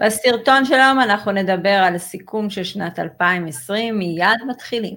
בסרטון של היום אנחנו נדבר על סיכום של שנת 2020, מיד מתחילים.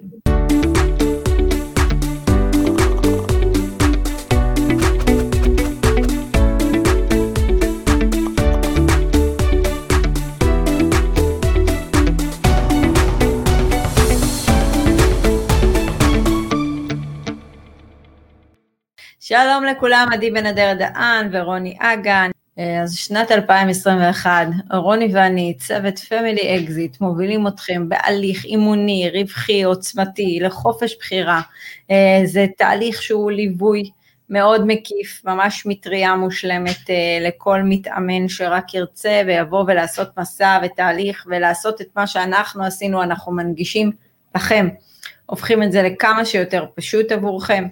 שלום לכולם, עדי בן אדר דהן ורוני אגן. אה, אז שנת 2021, רוני ואני, צוות Family Exit, מובילים אתכם בהליך אימוני, רווחי, עוצמתי, לחופש בחירה. אה, זה תהליך שהוא ליווי מאוד מקיף, ממש מטריה מושלמת אה, לכל מתאמן שרק ירצה ויבוא ולעשות מסע ותהליך ולעשות את מה שאנחנו עשינו, אנחנו מנגישים לכם, הופכים את זה לכמה שיותר פשוט עבורכם.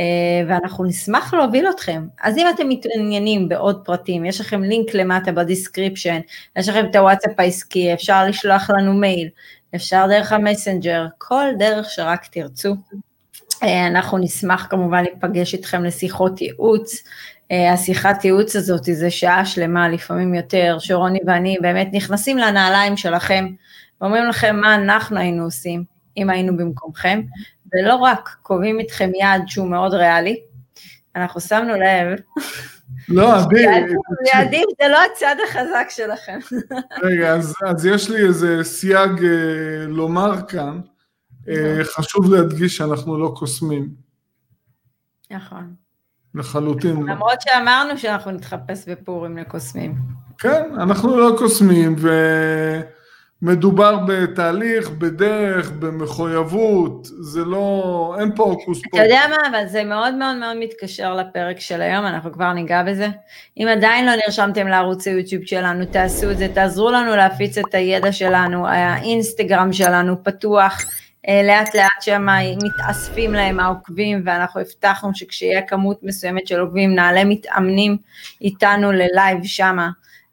אה, ואנחנו נשמח להוביל אתכם. אז אם אתם מתעניינים בעוד פרטים, יש לכם לינק למטה ב description, יש לכם את הוואטסאפ העסקי, אפשר לשלוח לנו מייל, אפשר דרך המסנג'ר, כל דרך שרק תרצו. אה, אנחנו נשמח כמובן להיפגש איתכם לשיחות ייעוץ. אה, השיחת ייעוץ הזאת זה שעה שלמה, לפעמים יותר, שרוני ואני באמת נכנסים לנעליים שלכם, ואומרים לכם מה אנחנו היינו עושים, אם היינו במקומכם, ולא רק קובעים איתכם יעד שהוא מאוד ריאלי, אנחנו שמנו לב. לא, עדי. יעדים זה לא הצד החזק שלכם. רגע, אז, אז יש לי איזה סייג אה, לומר כאן. אה, חשוב להדגיש שאנחנו לא קוסמים. נכון. לחלוטין. למרות שאמרנו שאנחנו נתחפש בפורים לקוסמים. כן, אנחנו לא קוסמים, ו... מדובר בתהליך, בדרך, במחויבות, זה לא, אין פה הוקוס פוקוס. אתה יודע מה, אבל זה מאוד מאוד מאוד מתקשר לפרק של היום, אנחנו כבר ניגע בזה. אם עדיין לא נרשמתם לערוץ היוטיוב שלנו, תעשו את זה, תעזרו לנו להפיץ את הידע שלנו, האינסטגרם שלנו פתוח, אה, לאט לאט שם מתאספים להם העוקבים, ואנחנו הבטחנו שכשיהיה כמות מסוימת של עוקבים, נעלה מתאמנים איתנו ללייב שמה.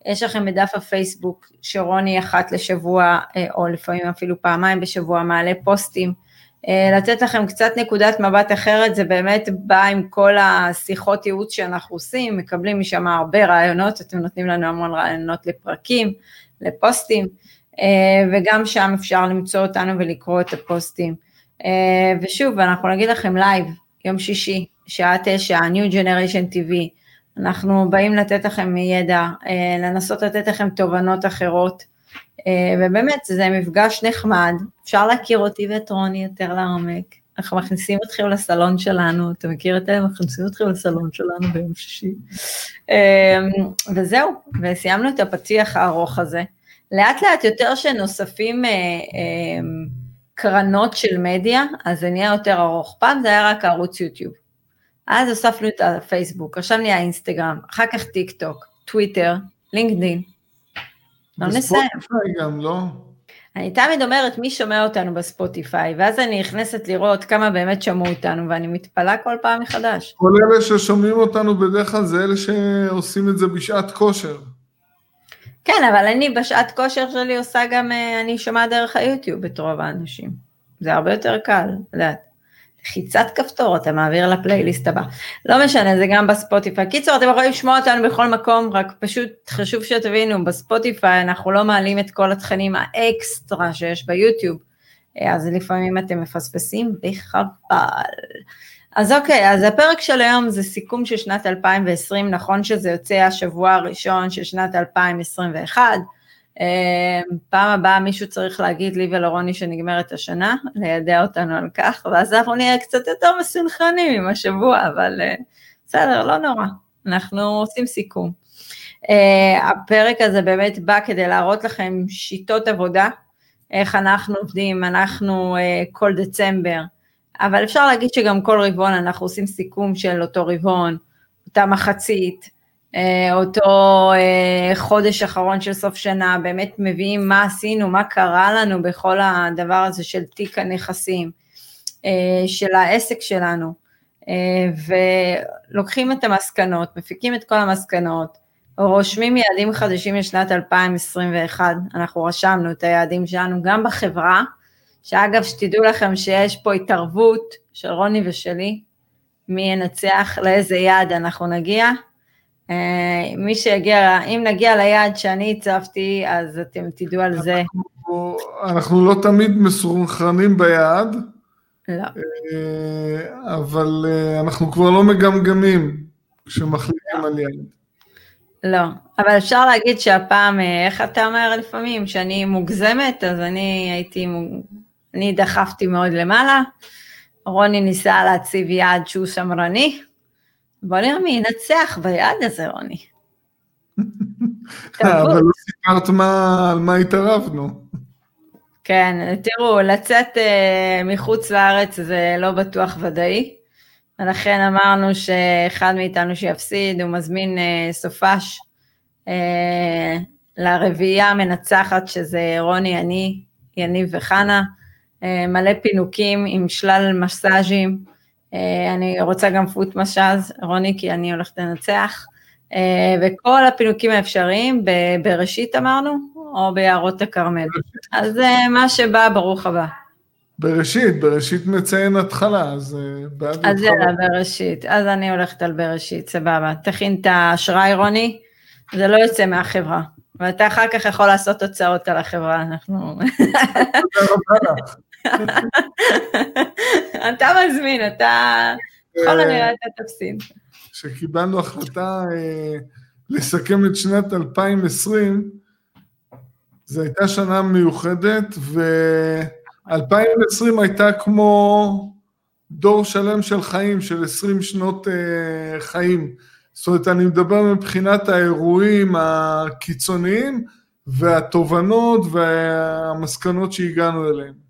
יש לכם בדף הפייסבוק שרוני אחת לשבוע, אה, או לפעמים אפילו פעמיים בשבוע, מעלה פוסטים. אה, לתת לכם קצת נקודת מבט אחרת, זה באמת בא עם כל השיחות ייעוץ שאנחנו עושים, מקבלים משם הרבה רעיונות, אתם נותנים לנו המון רעיונות לפרקים, לפוסטים, אה, וגם שם אפשר למצוא אותנו ולקרוא את הפוסטים. ושוב, אנחנו נגיד לכם live, יום שישי, שעה תשע, New Generation TV, אנחנו באים לתת לכם ידע, אה, לנסות לתת לכם תובנות אחרות, אה, ובאמת זה מפגש נחמד, אפשר להכיר אותי ואת רוני יותר לעומק. אנחנו מכניסים אתכם לסלון שלנו, אתה מכיר את זה? מכניסים אתכם לסלון שלנו ביום שישי. אה, וזהו, וסיימנו את הפתיח הארוך הזה. לאט לאט יותר שנוספים קרנות של מדיה, אז זה נהיה יותר ארוך. פעם זה היה רק ערוץ יוטיוב. אז הוספנו את הפייסבוק, עכשיו נהיה אינסטגרם, אחר כך טיק טוק, טוויטר, לינקדין. לא נסיים. גם, לא? אני תמיד אומרת מי שומע אותנו בספוטיפיי, ואז אני נכנסת לראות כמה באמת שמעו אותנו, ואני מתפלאה כל פעם מחדש. כל אלה ששומעים אותנו בדרך כלל זה אלה שעושים את זה בשעת כושר. כן, אבל אני בשעת כושר שלי עושה גם, אה, אני שומעת דרך היוטיוב את רוב האנשים. זה הרבה יותר קל, את יודעת. לחיצת כפתור, אתה מעביר לפלייליסט הבא. לא משנה, זה גם בספוטיפיי. קיצור, אתם יכולים לשמוע אותנו בכל מקום, רק פשוט חשוב שתבינו, בספוטיפיי אנחנו לא מעלים את כל התכנים האקסטרה שיש ביוטיוב, אז לפעמים אתם מפספסים וחבל. אז אוקיי, אז הפרק של היום זה סיכום של שנת 2020, נכון שזה יוצא השבוע הראשון של שנת 2021, אמ, פעם הבאה מישהו צריך להגיד לי ולרוני שנגמרת השנה, לידע אותנו על כך, ואז אנחנו נהיה קצת יותר מסונכרנים עם השבוע, אבל אה, בסדר, לא נורא, אנחנו עושים סיכום. Uh, הפרק הזה באמת בא כדי להראות לכם שיטות עבודה, איך אנחנו עובדים, אנחנו uh, כל דצמבר, אבל אפשר להגיד שגם כל רבעון אנחנו עושים סיכום של אותו רבעון, אותה מחצית, אה, אותו אה, חודש אחרון של סוף שנה, באמת מביאים מה עשינו, מה קרה לנו בכל הדבר הזה של תיק הנכסים, אה, של העסק שלנו, ולוקחים את המסקנות, מפיקים את כל המסקנות, רושמים יעדים חדשים לשנת 2021, אנחנו רשמנו את היעדים שלנו גם בחברה, שאגב, שתדעו לכם שיש פה התערבות של רוני ושלי, מי ינצח, לאיזה יעד אנחנו נגיע, אה, מי שיגיע, אם נגיע ליעד שאני הצבתי, אז אתם תדעו על זה. אנחנו, אנחנו לא תמיד מסונכרנים ביעד, לא. אה, אבל אה, אנחנו כבר לא מגמגמים כשמחליטים על יעד. לא, אבל אפשר להגיד שהפעם, איך אתה אומר לפעמים, שאני מוגזמת, אז אני הייתי, אני דחפתי מאוד למעלה, רוני ניסה להציב יעד שהוא שמרני, בוא נראה מי ינצח ביעד הזה, רוני. אבל לא סיפרת על מה התערבנו. כן, תראו, לצאת uh, מחוץ לארץ זה לא בטוח ודאי, ולכן אמרנו שאחד מאיתנו שיפסיד, הוא מזמין uh, סופש uh, לרביעייה המנצחת, שזה רוני, אני, יניב וחנה, uh, מלא פינוקים עם שלל מסאז'ים. אה, אני רוצה גם פוט משאז, רוני, כי אני הולכת לנצח. אה, וכל הפינוקים האפשריים, בראשית אמרנו, או ביערות הכרמל. אז אה, מה שבא, ברוך הבא. בראשית, בראשית מציין התחלה, אז בעד אז יאללה, בראשית. אז אני הולכת על בראשית, סבבה. תכין את האשראי, רוני, זה לא יוצא מהחברה. ואתה אחר כך יכול לעשות תוצאות על החברה, אנחנו... תודה רבה לך. אתה מזמין, אתה... בכל הנראה אתה תפסיד. כשקיבלנו החלטה אה, לסכם את שנת 2020, זו הייתה שנה מיוחדת, ו-2020 הייתה כמו דור שלם של חיים, של 20 שנות אה, חיים. זאת אומרת, אני מדבר מבחינת האירועים הקיצוניים והתובנות והמסקנות שהגענו אליהן.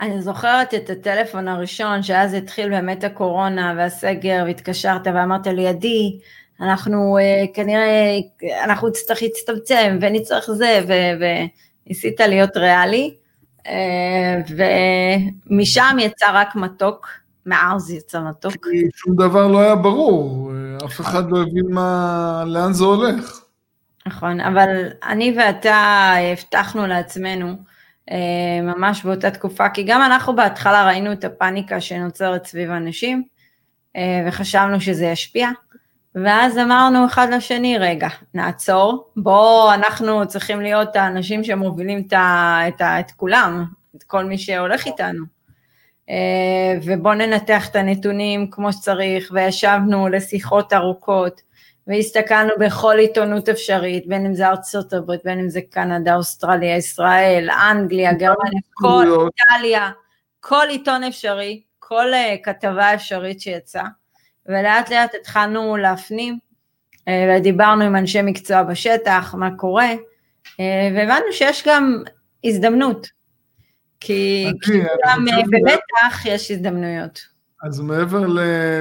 אני זוכרת את הטלפון הראשון, שאז התחיל באמת הקורונה והסגר, והתקשרת ואמרת לי, עדי, אנחנו uh, כנראה, אנחנו נצטרך להצטמצם ונצטרך זה, וניסית להיות ריאלי, uh, ומשם יצא רק מתוק, מאז יצא מתוק. כי שום דבר לא היה ברור, אף אחד לא הבין מה, לאן זה הולך. נכון, אבל אני ואתה הבטחנו לעצמנו, אה, ממש באותה תקופה, כי גם אנחנו בהתחלה ראינו את הפאניקה שנוצרת סביב האנשים, אה, וחשבנו שזה ישפיע, ואז אמרנו אחד לשני, רגע, נעצור, בואו, אנחנו צריכים להיות האנשים שמובילים את, את, את כולם, את כל מי שהולך איתנו. אה, ובואו ננתח את הנתונים כמו שצריך, וישבנו לשיחות ארוכות, והסתכלנו בכל עיתונות אפשרית, בין אם זה ארצות הברית, בין אם זה קנדה, אוסטרליה, ישראל, אנגליה, גרמניה, כל איטליה, כל עיתון אפשרי, כל uh, כתבה אפשרית שיצאה, ולאט לאט התחלנו להפנים, uh, ודיברנו עם אנשי מקצוע בשטח, מה קורה, uh, והבנו שיש גם הזדמנות, כי כולם, ובטח יש הזדמנויות. אז מעבר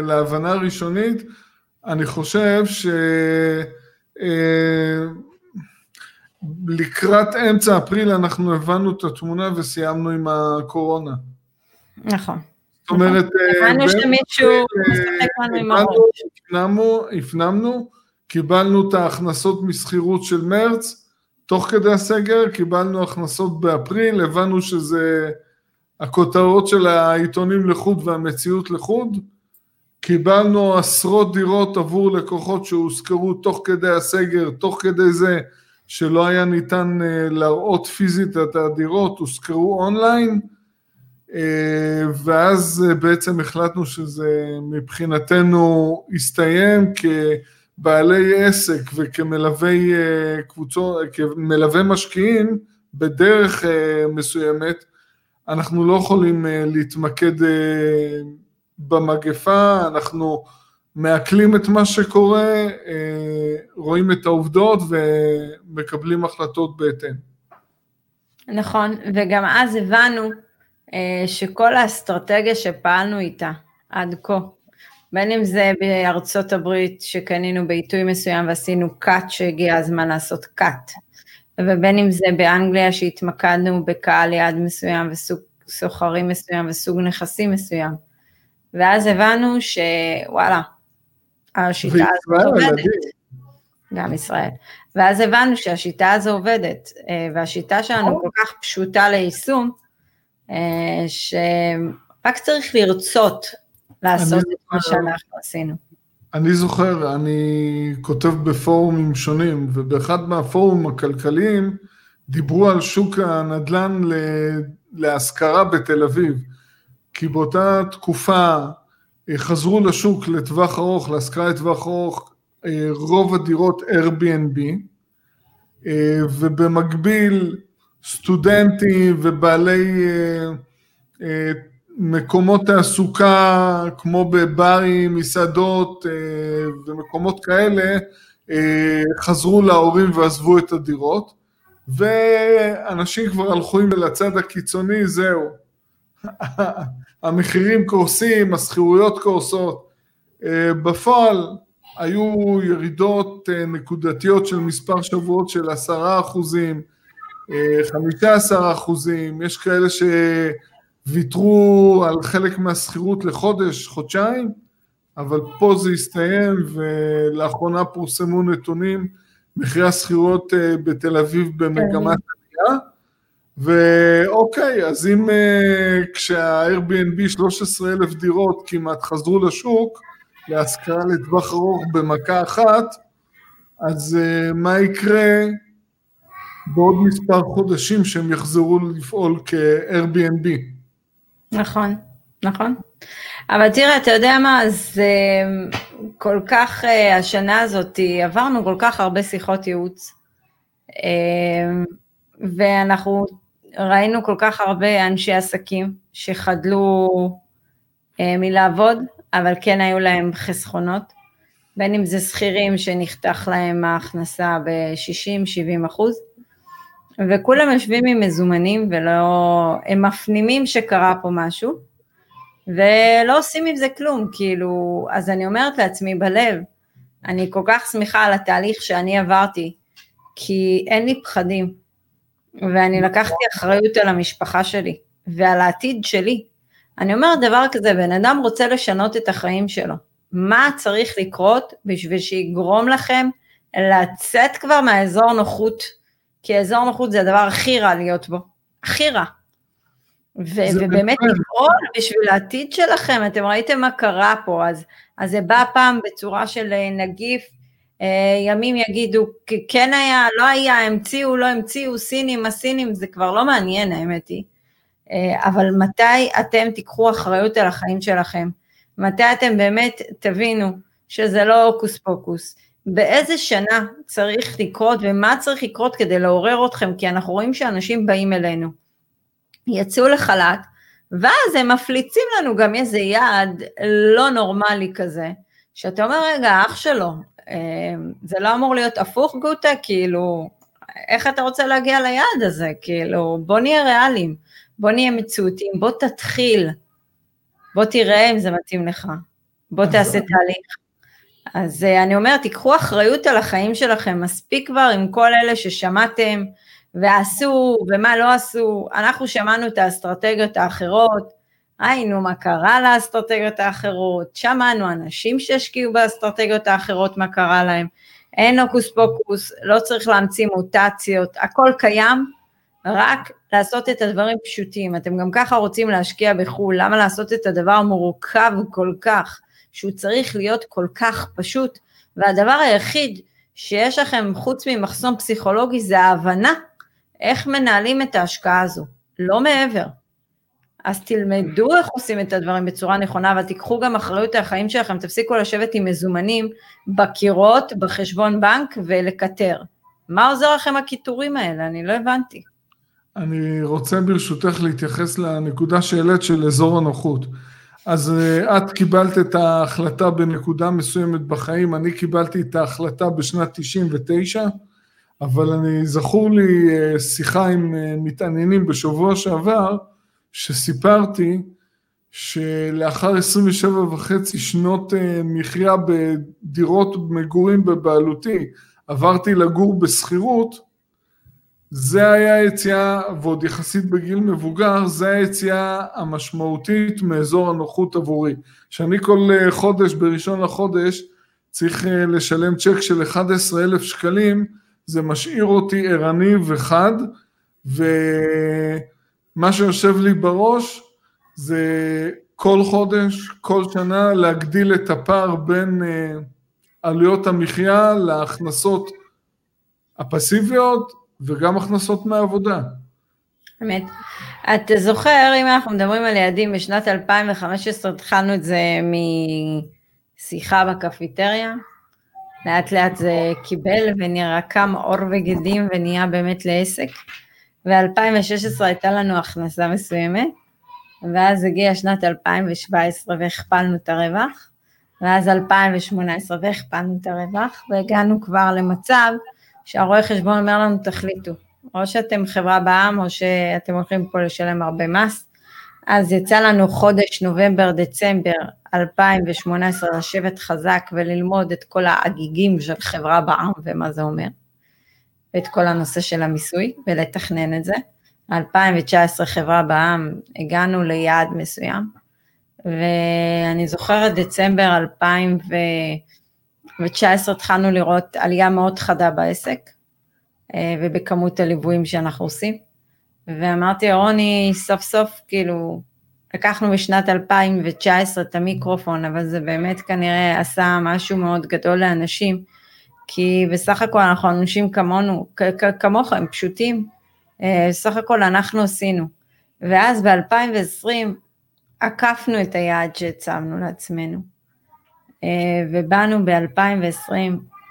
להבנה ראשונית, אני חושב שלקראת אה, אמצע אפריל אנחנו הבנו את התמונה וסיימנו עם הקורונה. נכון. זאת אומרת, אה, הבנו שמישהו משחק לנו עם הראש. הפנמנו, קיבלנו את ההכנסות משכירות של מרץ, תוך כדי הסגר קיבלנו הכנסות באפריל, הבנו שזה הכותרות של העיתונים לחוד והמציאות לחוד, קיבלנו עשרות דירות עבור לקוחות שהושכרו תוך כדי הסגר, תוך כדי זה שלא היה ניתן אה, להראות פיזית את הדירות, הושכרו אונליין, אה, ואז אה, בעצם החלטנו שזה מבחינתנו הסתיים כבעלי עסק וכמלווי קבוצות, כמלווי משקיעים בדרך מסוימת, אנחנו לא יכולים להתמקד במגפה, אנחנו מעכלים את מה שקורה, אה, רואים את העובדות ומקבלים החלטות בהתאם. נכון, וגם אז הבנו אה, שכל האסטרטגיה שפעלנו איתה עד כה, בין אם זה בארצות הברית שקנינו בעיתוי מסוים ועשינו cut שהגיע הזמן לעשות cut, ובין אם זה באנגליה שהתמקדנו בקהל יעד מסוים וסוג סוחרים מסוים וסוג נכסים מסוים. ואז הבנו שוואלה, השיטה הזאת עובדת. גם ישראל. ואז הבנו שהשיטה הזו עובדת, אה, והשיטה שלנו כל כך פשוטה ליישום, אה, שרק צריך לרצות לעשות את מה שאנחנו עשינו. אני זוכר, אני כותב בפורומים שונים, ובאחד מהפורומים הכלכליים דיברו על שוק הנדל"ן להשכרה בתל אביב, כי באותה תקופה אה, חזרו לשוק לטווח ארוך, להשכרה לטווח ארוך, אה, רוב הדירות Airbnb, אה, ובמקביל סטודנטים ובעלי מקומות תעסוקה כמו בברים, מסעדות ומקומות כאלה חזרו להורים ועזבו את הדירות ואנשים כבר הלכו עם לצד הקיצוני, זהו. המחירים קורסים, השכירויות קורסות. אה, בפועל היו ירידות אה, נקודתיות של מספר שבועות של עשרה אחוזים, אה, חמישה עשר אחוזים, יש כאלה שוויתרו על חלק מהשכירות לחודש, חודשיים, אבל פה זה הסתיים ולאחרונה פורסמו נתונים, מחירי השכירות בתל אביב במגמת. עלייה, ואוקיי, אז אם uh, כשה-Airbnb 13 אלף דירות כמעט חזרו לשוק, להשכרה לטווח ארוך במכה אחת, אז uh, מה יקרה בעוד מספר חודשים שהם יחזרו לפעול כ-Airbnb? נכון, נכון. אבל תראה, אתה יודע מה, זה כל כך, uh, השנה הזאת, עברנו כל כך הרבה שיחות ייעוץ, uh, ואנחנו ראינו כל כך הרבה אנשי עסקים שחדלו אה, מלעבוד, אבל כן היו להם חסכונות, בין אם זה שכירים שנחתך להם ההכנסה ב-60-70 אחוז, וכולם יושבים עם מזומנים ולא, הם מפנימים שקרה פה משהו, ולא עושים עם זה כלום, כאילו, אז אני אומרת לעצמי בלב, אני כל כך שמחה על התהליך שאני עברתי, כי אין לי פחדים, ואני לקחתי אחריות על המשפחה שלי ועל העתיד שלי. אני אומרת דבר כזה, בן אדם רוצה לשנות את החיים שלו. מה צריך לקרות בשביל שיגרום לכם לצאת כבר מהאזור נוחות? כי האזור נוחות זה הדבר הכי רע להיות בו, הכי רע. ו- ובאמת לפעול בשביל העתיד שלכם, אתם ראיתם מה קרה פה, אז, אז זה בא פעם בצורה של אה, נגיף ימים יגידו, כן היה, לא היה, המציאו, לא המציאו, סינים, הסינים, זה כבר לא מעניין, האמת היא. אה, אבל מתי אתם תיקחו אחריות על החיים שלכם? מתי אתם באמת תבינו שזה לא הוקוס פוקוס? באיזה שנה צריך לקרות ומה צריך לקרות כדי לעורר אתכם? כי אנחנו רואים שאנשים באים אלינו, יצאו לחל"ת, ואז הם מפליצים לנו גם איזה יעד לא נורמלי כזה, שאתה אומר, רגע, אח שלו, זה לא אמור להיות הפוך גוטה, כאילו, איך אתה רוצה להגיע ליעד הזה? כאילו, בוא נהיה ריאליים, בוא נהיה מציאותיים, בוא תתחיל, בוא תראה אם זה מתאים לך, בוא תעשה תהליך. אז אה, אני אומרת, תיקחו אחריות על החיים שלכם, מספיק כבר עם כל אלה ששמעתם ועשו ומה לא עשו, אנחנו שמענו את האסטרטגיות האחרות, ראינו מה קרה לאסטרטגיות האחרות, שמענו אנשים שהשקיעו באסטרטגיות האחרות, מה קרה להם, אין הוקוס פוקוס, לא צריך להמציא מוטציות, הכל קיים, רק לעשות את הדברים פשוטים. אתם גם ככה רוצים להשקיע בחו"ל, למה לעשות את הדבר המורכב כל כך, שהוא צריך להיות כל כך פשוט, והדבר היחיד שיש לכם חוץ ממחסום פסיכולוגי זה ההבנה איך מנהלים את ההשקעה הזו, לא מעבר. אז תלמדו איך עושים את הדברים בצורה נכונה, אבל תיקחו גם אחריות על החיים שלכם, תפסיקו לשבת עם מזומנים בקירות, בחשבון בנק ולקטר. מה עוזר לכם הקיטורים האלה? אני לא הבנתי. אני רוצה ברשותך להתייחס לנקודה שהעלית של אזור הנוחות. אז אה, את קיבלת את ההחלטה בנקודה מסוימת בחיים, אני קיבלתי את ההחלטה בשנת 99, אבל אני, זכור לי אה, שיחה עם אה, מתעניינים בשבוע שעבר, שסיפרתי שלאחר 27 וחצי שנות אה, מחיה בדירות מגורים בבעלותי, עברתי לגור בשכירות, זה היה היציאה, ועוד יחסית בגיל מבוגר, זה היציאה המשמעותית מאזור הנוחות עבורי. שאני כל אה, חודש, בראשון לחודש, צריך אה, לשלם צ'ק של 11,000 שקלים, זה משאיר אותי ערני וחד, ו... מה שיושב לי בראש זה כל חודש, כל שנה, להגדיל את הפער בין אה, עלויות המחיה להכנסות הפסיביות וגם הכנסות מהעבודה. אמת. אתה זוכר, אם אנחנו מדברים על יעדים, בשנת 2015 התחלנו את זה משיחה בקפיטריה, לאט לאט זה קיבל ונראה קם עור וגידים ונהיה באמת לעסק. ו-2016 הייתה לנו הכנסה מסוימת, ואז הגיעה שנת 2017 והכפלנו את הרווח, ואז 2018 והכפלנו את הרווח, והגענו כבר למצב שהרואה חשבון אומר לנו תחליטו, או שאתם חברה בעם או שאתם הולכים פה לשלם הרבה מס, אז יצא לנו חודש נובמבר-דצמבר 2018 לשבת חזק וללמוד את כל ההגיגים של חברה בעם ומה זה אומר, ואת כל הנושא של המיסוי ולתכנן את זה. 2019 חברה בעם, הגענו ליעד מסוים, ואני זוכרת דצמבר 2019 התחלנו לראות עלייה מאוד חדה בעסק אה, ובכמות הליוויים שאנחנו עושים, ואמרתי רוני סוף סוף כאילו לקחנו בשנת 2019 את המיקרופון, אבל זה באמת כנראה עשה משהו מאוד גדול לאנשים, כי בסך הכל אנחנו אנשים כמונו, כמוכם, פשוטים, אה, סך הכל אנחנו עשינו. ואז ב-2020 עקפנו את היעד שהצבנו לעצמנו. אה, ובאנו ב-2020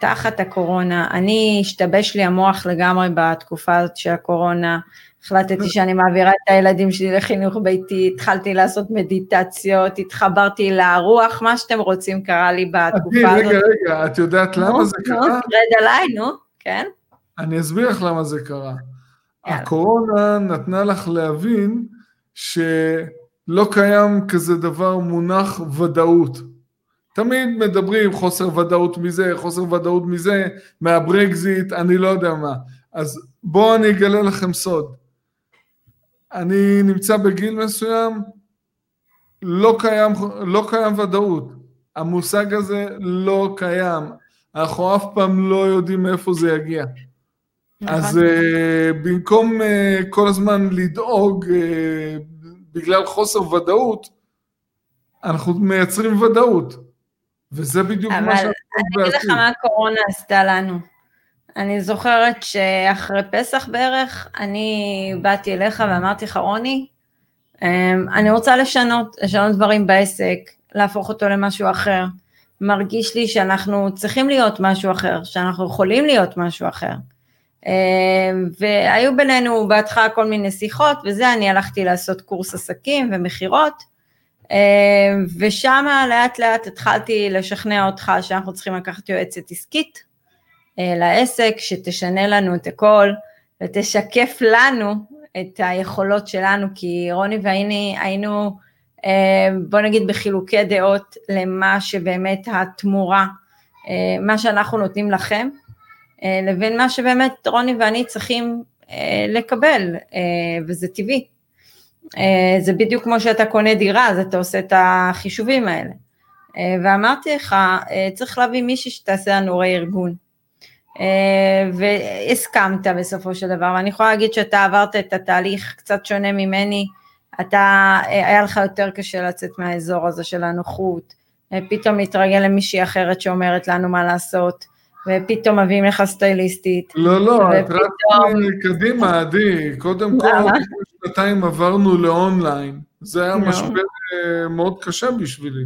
תחת הקורונה, אני השתבש לי המוח לגמרי בתקופה הזאת של הקורונה, החלטתי שאני מעבירה את הילדים שלי לחינוך ביתי, התחלתי לעשות מדיטציות, התחברתי לרוח, מה שאתם רוצים קרה לי בתקופה הזאת. רגע, רגע, את יודעת למה זה קרה? נו, רד עליי, נו, כן. אני אסביר לך למה זה קרה. הקורונה נתנה לך להבין שלא קיים כזה דבר מונח ודאות. תמיד מדברים חוסר ודאות מזה, חוסר ודאות מזה, מהברקזיט, אני לא יודע מה. אז בואו אני אגלה לכם סוד. אני נמצא בגיל מסוים, לא קיים, לא קיים ודאות. המושג הזה לא קיים. אנחנו אף פעם לא יודעים מאיפה זה יגיע. נכון. אז uh, במקום uh, כל הזמן לדאוג uh, בגלל חוסר ודאות, אנחנו מייצרים ודאות. וזה בדיוק מה שאנחנו אבל אני אגיד לך מה הקורונה עשתה לנו. אני זוכרת שאחרי פסח בערך, אני באתי אליך ואמרתי לך, רוני, אמ, אני רוצה לשנות, לשנות דברים בעסק, להפוך אותו למשהו אחר. מרגיש לי שאנחנו צריכים להיות משהו אחר, שאנחנו יכולים להיות משהו אחר. אמ, והיו בינינו בהתחלה כל מיני שיחות, וזה, אני הלכתי לעשות קורס עסקים ומכירות, אמ, ושם לאט לאט התחלתי לשכנע אותך שאנחנו צריכים לקחת יועצת עסקית לעסק, שתשנה לנו את הכל ותשקף לנו את היכולות שלנו, כי רוני ואני היינו, אה, בוא נגיד, בחילוקי דעות למה שבאמת התמורה, אה, מה שאנחנו נותנים לכם, לבין מה שבאמת רוני ואני צריכים לקבל, וזה טבעי. זה בדיוק כמו שאתה קונה דירה, אז אתה עושה את החישובים האלה. ואמרתי לך, צריך להביא מישהי שתעשה לנו רה-ארגון. אה, והסכמת בסופו של דבר, ואני יכולה להגיד שאתה עברת את התהליך קצת שונה ממני, אתה, אה, היה לך יותר קשה לצאת מהאזור הזה של הנוחות, אה, פתאום להתרגל למישהי אחרת שאומרת לנו מה לעשות, ופתאום מביאים לך סטייליסטית. לא, לא, ופתאום... את רצת קדימה, עדי, קודם כל, שנתיים עברנו לאונליין, זה היה משבר מאוד קשה בשבילי.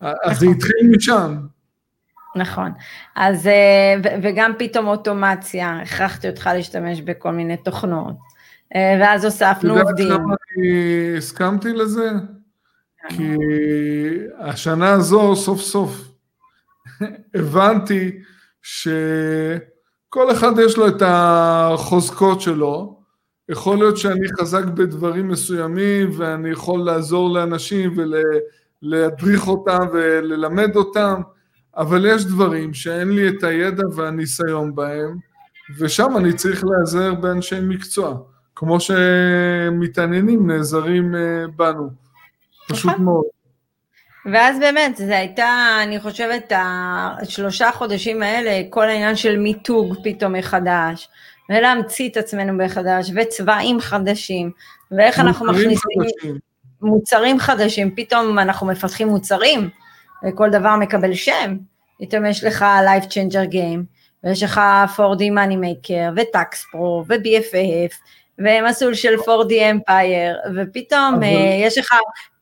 אז זה התחיל משם. נכון, אז אה, וגם פתאום אוטומציה, הכרחתי אותך להשתמש בכל מיני תוכנות, אה, ואז הוספנו עובדים. אתה יודע כמה הסכמתי לזה? כי השנה הזו סוף סוף הבנתי שכל אחד יש לו את החוזקות שלו, יכול להיות שאני חזק בדברים מסוימים ואני יכול לעזור לאנשים ולהדריך אותם וללמד אותם, אבל יש דברים שאין לי את הידע והניסיון בהם, ושם אני צריך להיעזר באנשי מקצוע, כמו שמתעניינים נעזרים אה, בנו, פשוט נכון. מאוד. ואז באמת, זו הייתה, אני חושבת, השלושה חודשים האלה, כל העניין של מיתוג פתאום מחדש, ולהמציא את עצמנו מחדש, וצבעים חדשים, ואיך אנחנו מכניסים... חדשים. מוצרים חדשים, פתאום אנחנו מפתחים מוצרים, וכל דבר מקבל שם, פתאום יש לך Life Changer Game, ויש לך 4D Money Maker, ו-Tax Pro, ו-BFF, ומסלול של 4D Empire, ופתאום אבל... uh, יש לך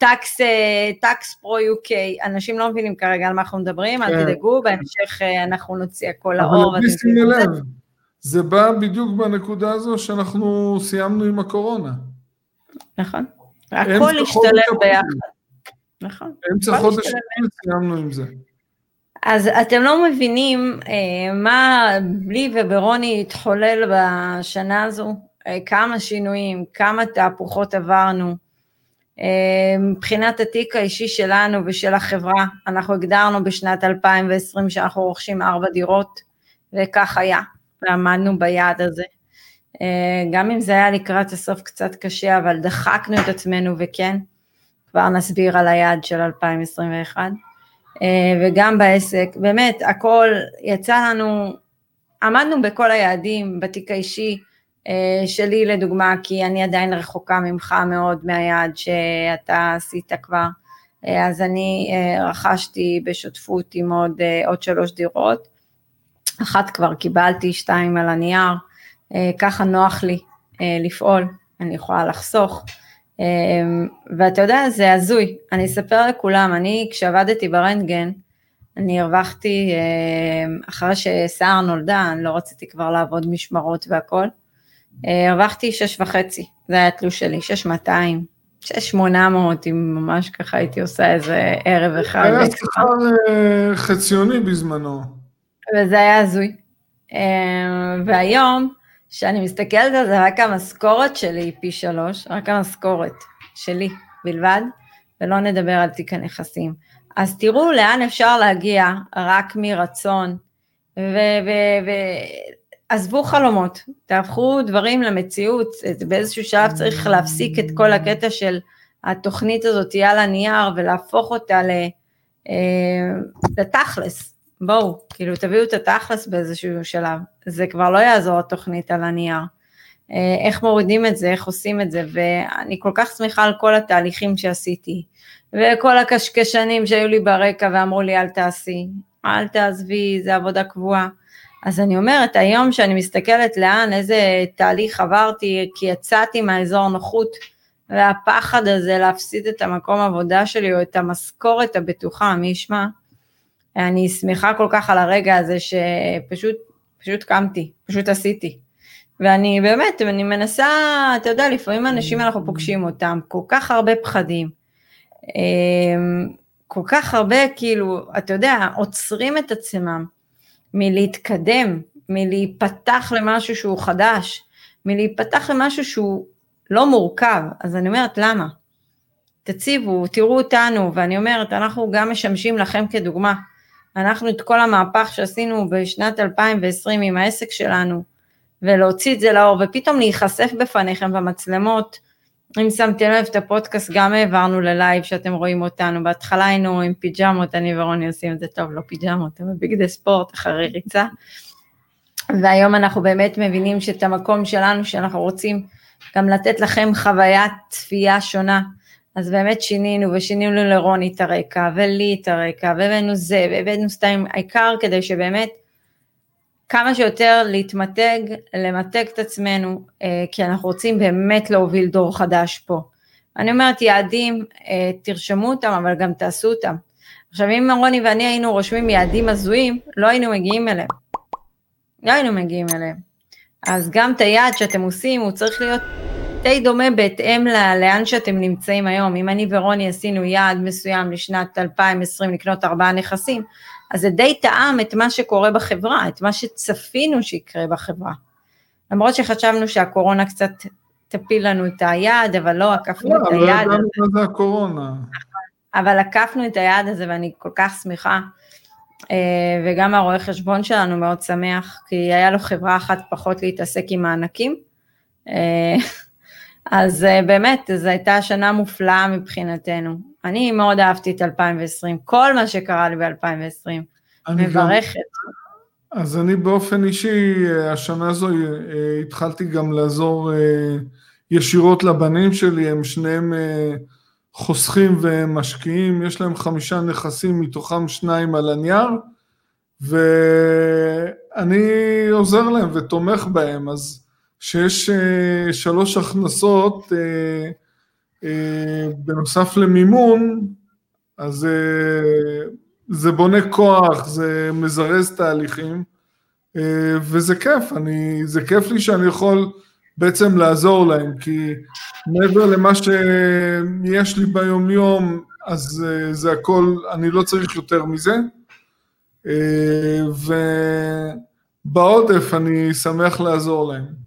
Tax, uh, Tax Pro UK, אנשים לא מבינים כרגע על מה אנחנו מדברים, אל כן. תדאגו, בהמשך uh, אנחנו נוציא הכל לאור. אבל שימי לב, זה בא בדיוק בנקודה הזו שאנחנו סיימנו עם הקורונה. נכון, הכל השתלב ביחד. נכון. אמצע חודש סיימנו עם זה. אז אתם לא מבינים אה, מה לי וברוני התחולל בשנה הזו, אה, כמה שינויים, כמה תהפוכות עברנו. אה, מבחינת התיק האישי שלנו ושל החברה, אנחנו הגדרנו בשנת 2020 שאנחנו רוכשים ארבע דירות, וכך היה, ועמדנו ביעד הזה. אה, גם אם זה היה לקראת הסוף קצת קשה, אבל דחקנו את עצמנו וכן, כבר נסביר על היעד של 2021. אה, וגם בעסק, באמת הכל יצא לנו, עמדנו בכל היעדים בתיק האישי אה, שלי לדוגמה, כי אני עדיין רחוקה ממך מאוד מהיעד שאתה עשית כבר, אז אני רכשתי בשותפות עם עוד, עוד שלוש דירות, אחת כבר קיבלתי, שתיים על הנייר, אה, ככה נוח לי אה, לפעול, אני יכולה לחסוך. אה, ואתה יודע, זה הזוי, אני אספר לכולם, אני כשעבדתי ברנטגן, אני הרווחתי, אחרי שסער נולדה, אני לא רציתי כבר לעבוד משמרות והכל, הרווחתי שש וחצי, זה היה התלוש שלי, שש מאתיים, שש שמונה מאות, אם ממש ככה הייתי עושה איזה ערב אחד. היה שכר חציוני בזמנו. וזה היה הזוי. והיום, כשאני מסתכלת על זה, רק המשכורת שלי היא פי שלוש, רק המשכורת שלי בלבד, ולא נדבר על תיק הנכסים. אז תראו לאן אפשר להגיע רק מרצון, ועזבו חלומות, תהפכו דברים למציאות, באיזשהו שלב צריך להפסיק את כל הקטע של התוכנית הזאת על הנייר ולהפוך אותה אה, לתכלס, בואו, כאילו תביאו את התכלס באיזשהו שלב, זה כבר לא יעזור התוכנית על הנייר. אה, איך מורידים את זה, איך עושים את זה, ואני כל כך שמחה על כל התהליכים שעשיתי, וכל הקשקשנים שהיו לי ברקע ואמרו לי אל תעשי, אל תעזבי, זה עבודה קבועה. אז אני אומרת, היום שאני מסתכלת לאן, איזה תהליך עברתי, כי יצאתי מהאזור נוחות, והפחד הזה להפסיד את המקום עבודה שלי, או את המשכורת הבטוחה, מי ישמע, אני שמחה כל כך על הרגע הזה שפשוט, פשוט קמתי, פשוט עשיתי. ואני באמת, אני מנסה, אתה יודע, לפעמים אנשים אנחנו פוגשים אותם, כל כך הרבה פחדים, אמ, כל כך הרבה, כאילו, אתה יודע, עוצרים את עצמם מלהתקדם, מלהיפתח למשהו שהוא חדש, מלהיפתח למשהו שהוא לא מורכב. אז אני אומרת, למה? תציבו, תראו אותנו, ואני אומרת, אנחנו גם משמשים לכם כדוגמה. אנחנו את כל המהפך שעשינו בשנת 2020 עם העסק שלנו, ולהוציא את זה לאור, ופתאום להיחשף בפניכם במצלמות, אם שמתם לב את הפודקאסט גם העברנו ללייב שאתם רואים אותנו, בהתחלה היינו עם פיג'מות, אני ורוני עושים את זה טוב, לא פיג'מות, הם בביגדי ספורט אחרי ריצה, והיום אנחנו באמת מבינים שאת המקום שלנו, שאנחנו רוצים גם לתת לכם חוויית צפייה שונה, אז באמת שינינו, ושינינו לרוני את הרקע, ולי את הרקע, והבאנו זה, והבאנו סתם, העיקר כדי שבאמת כמה שיותר להתמתג, למתג את עצמנו, אה, כי אנחנו רוצים באמת להוביל דור חדש פה. אני אומרת, יעדים, אה, תרשמו אותם, אבל גם תעשו אותם. עכשיו, אם רוני ואני היינו רושמים יעדים הזויים, לא היינו מגיעים אליהם. לא היינו מגיעים אליהם. אז גם את היעד שאתם עושים, הוא צריך להיות די דומה בהתאם לאן שאתם נמצאים היום. אם אני ורוני עשינו יעד מסוים לשנת 2020 לקנות ארבעה נכסים, אז זה די טעם את מה שקורה בחברה, את מה שצפינו שיקרה בחברה. למרות שחשבנו שהקורונה קצת תפיל לנו את היעד, אבל לא עקפנו את היעד הזה. לא ידענו מה זה הקורונה. אבל עקפנו את היעד הזה ואני כל כך שמחה. אה, וגם הרואה חשבון שלנו מאוד שמח, כי היה לו חברה אחת פחות להתעסק עם מענקים. אה, אז uh, באמת, זו הייתה שנה מופלאה מבחינתנו. אני מאוד אהבתי את 2020, כל מה שקרה לי ב-2020. מברכת. גם, אז אני באופן אישי, אה, השנה הזו אה, התחלתי גם לעזור ישירות לבנים שלי, הם שניהם חוסכים ומשקיעים, יש להם חמישה נכסים, מתוכם שניים על הנייר, ואני עוזר להם ותומך בהם, אז כשיש אה, שלוש הכנסות אה, אה, בנוסף למימון, אז זה בונה כוח, זה מזרז תהליכים, וזה כיף, אני, זה כיף לי שאני יכול בעצם לעזור להם, כי מעבר למה שיש לי ביומיום, אז זה הכל, אני לא צריך יותר מזה. ובעודף אני שמח לעזור להם.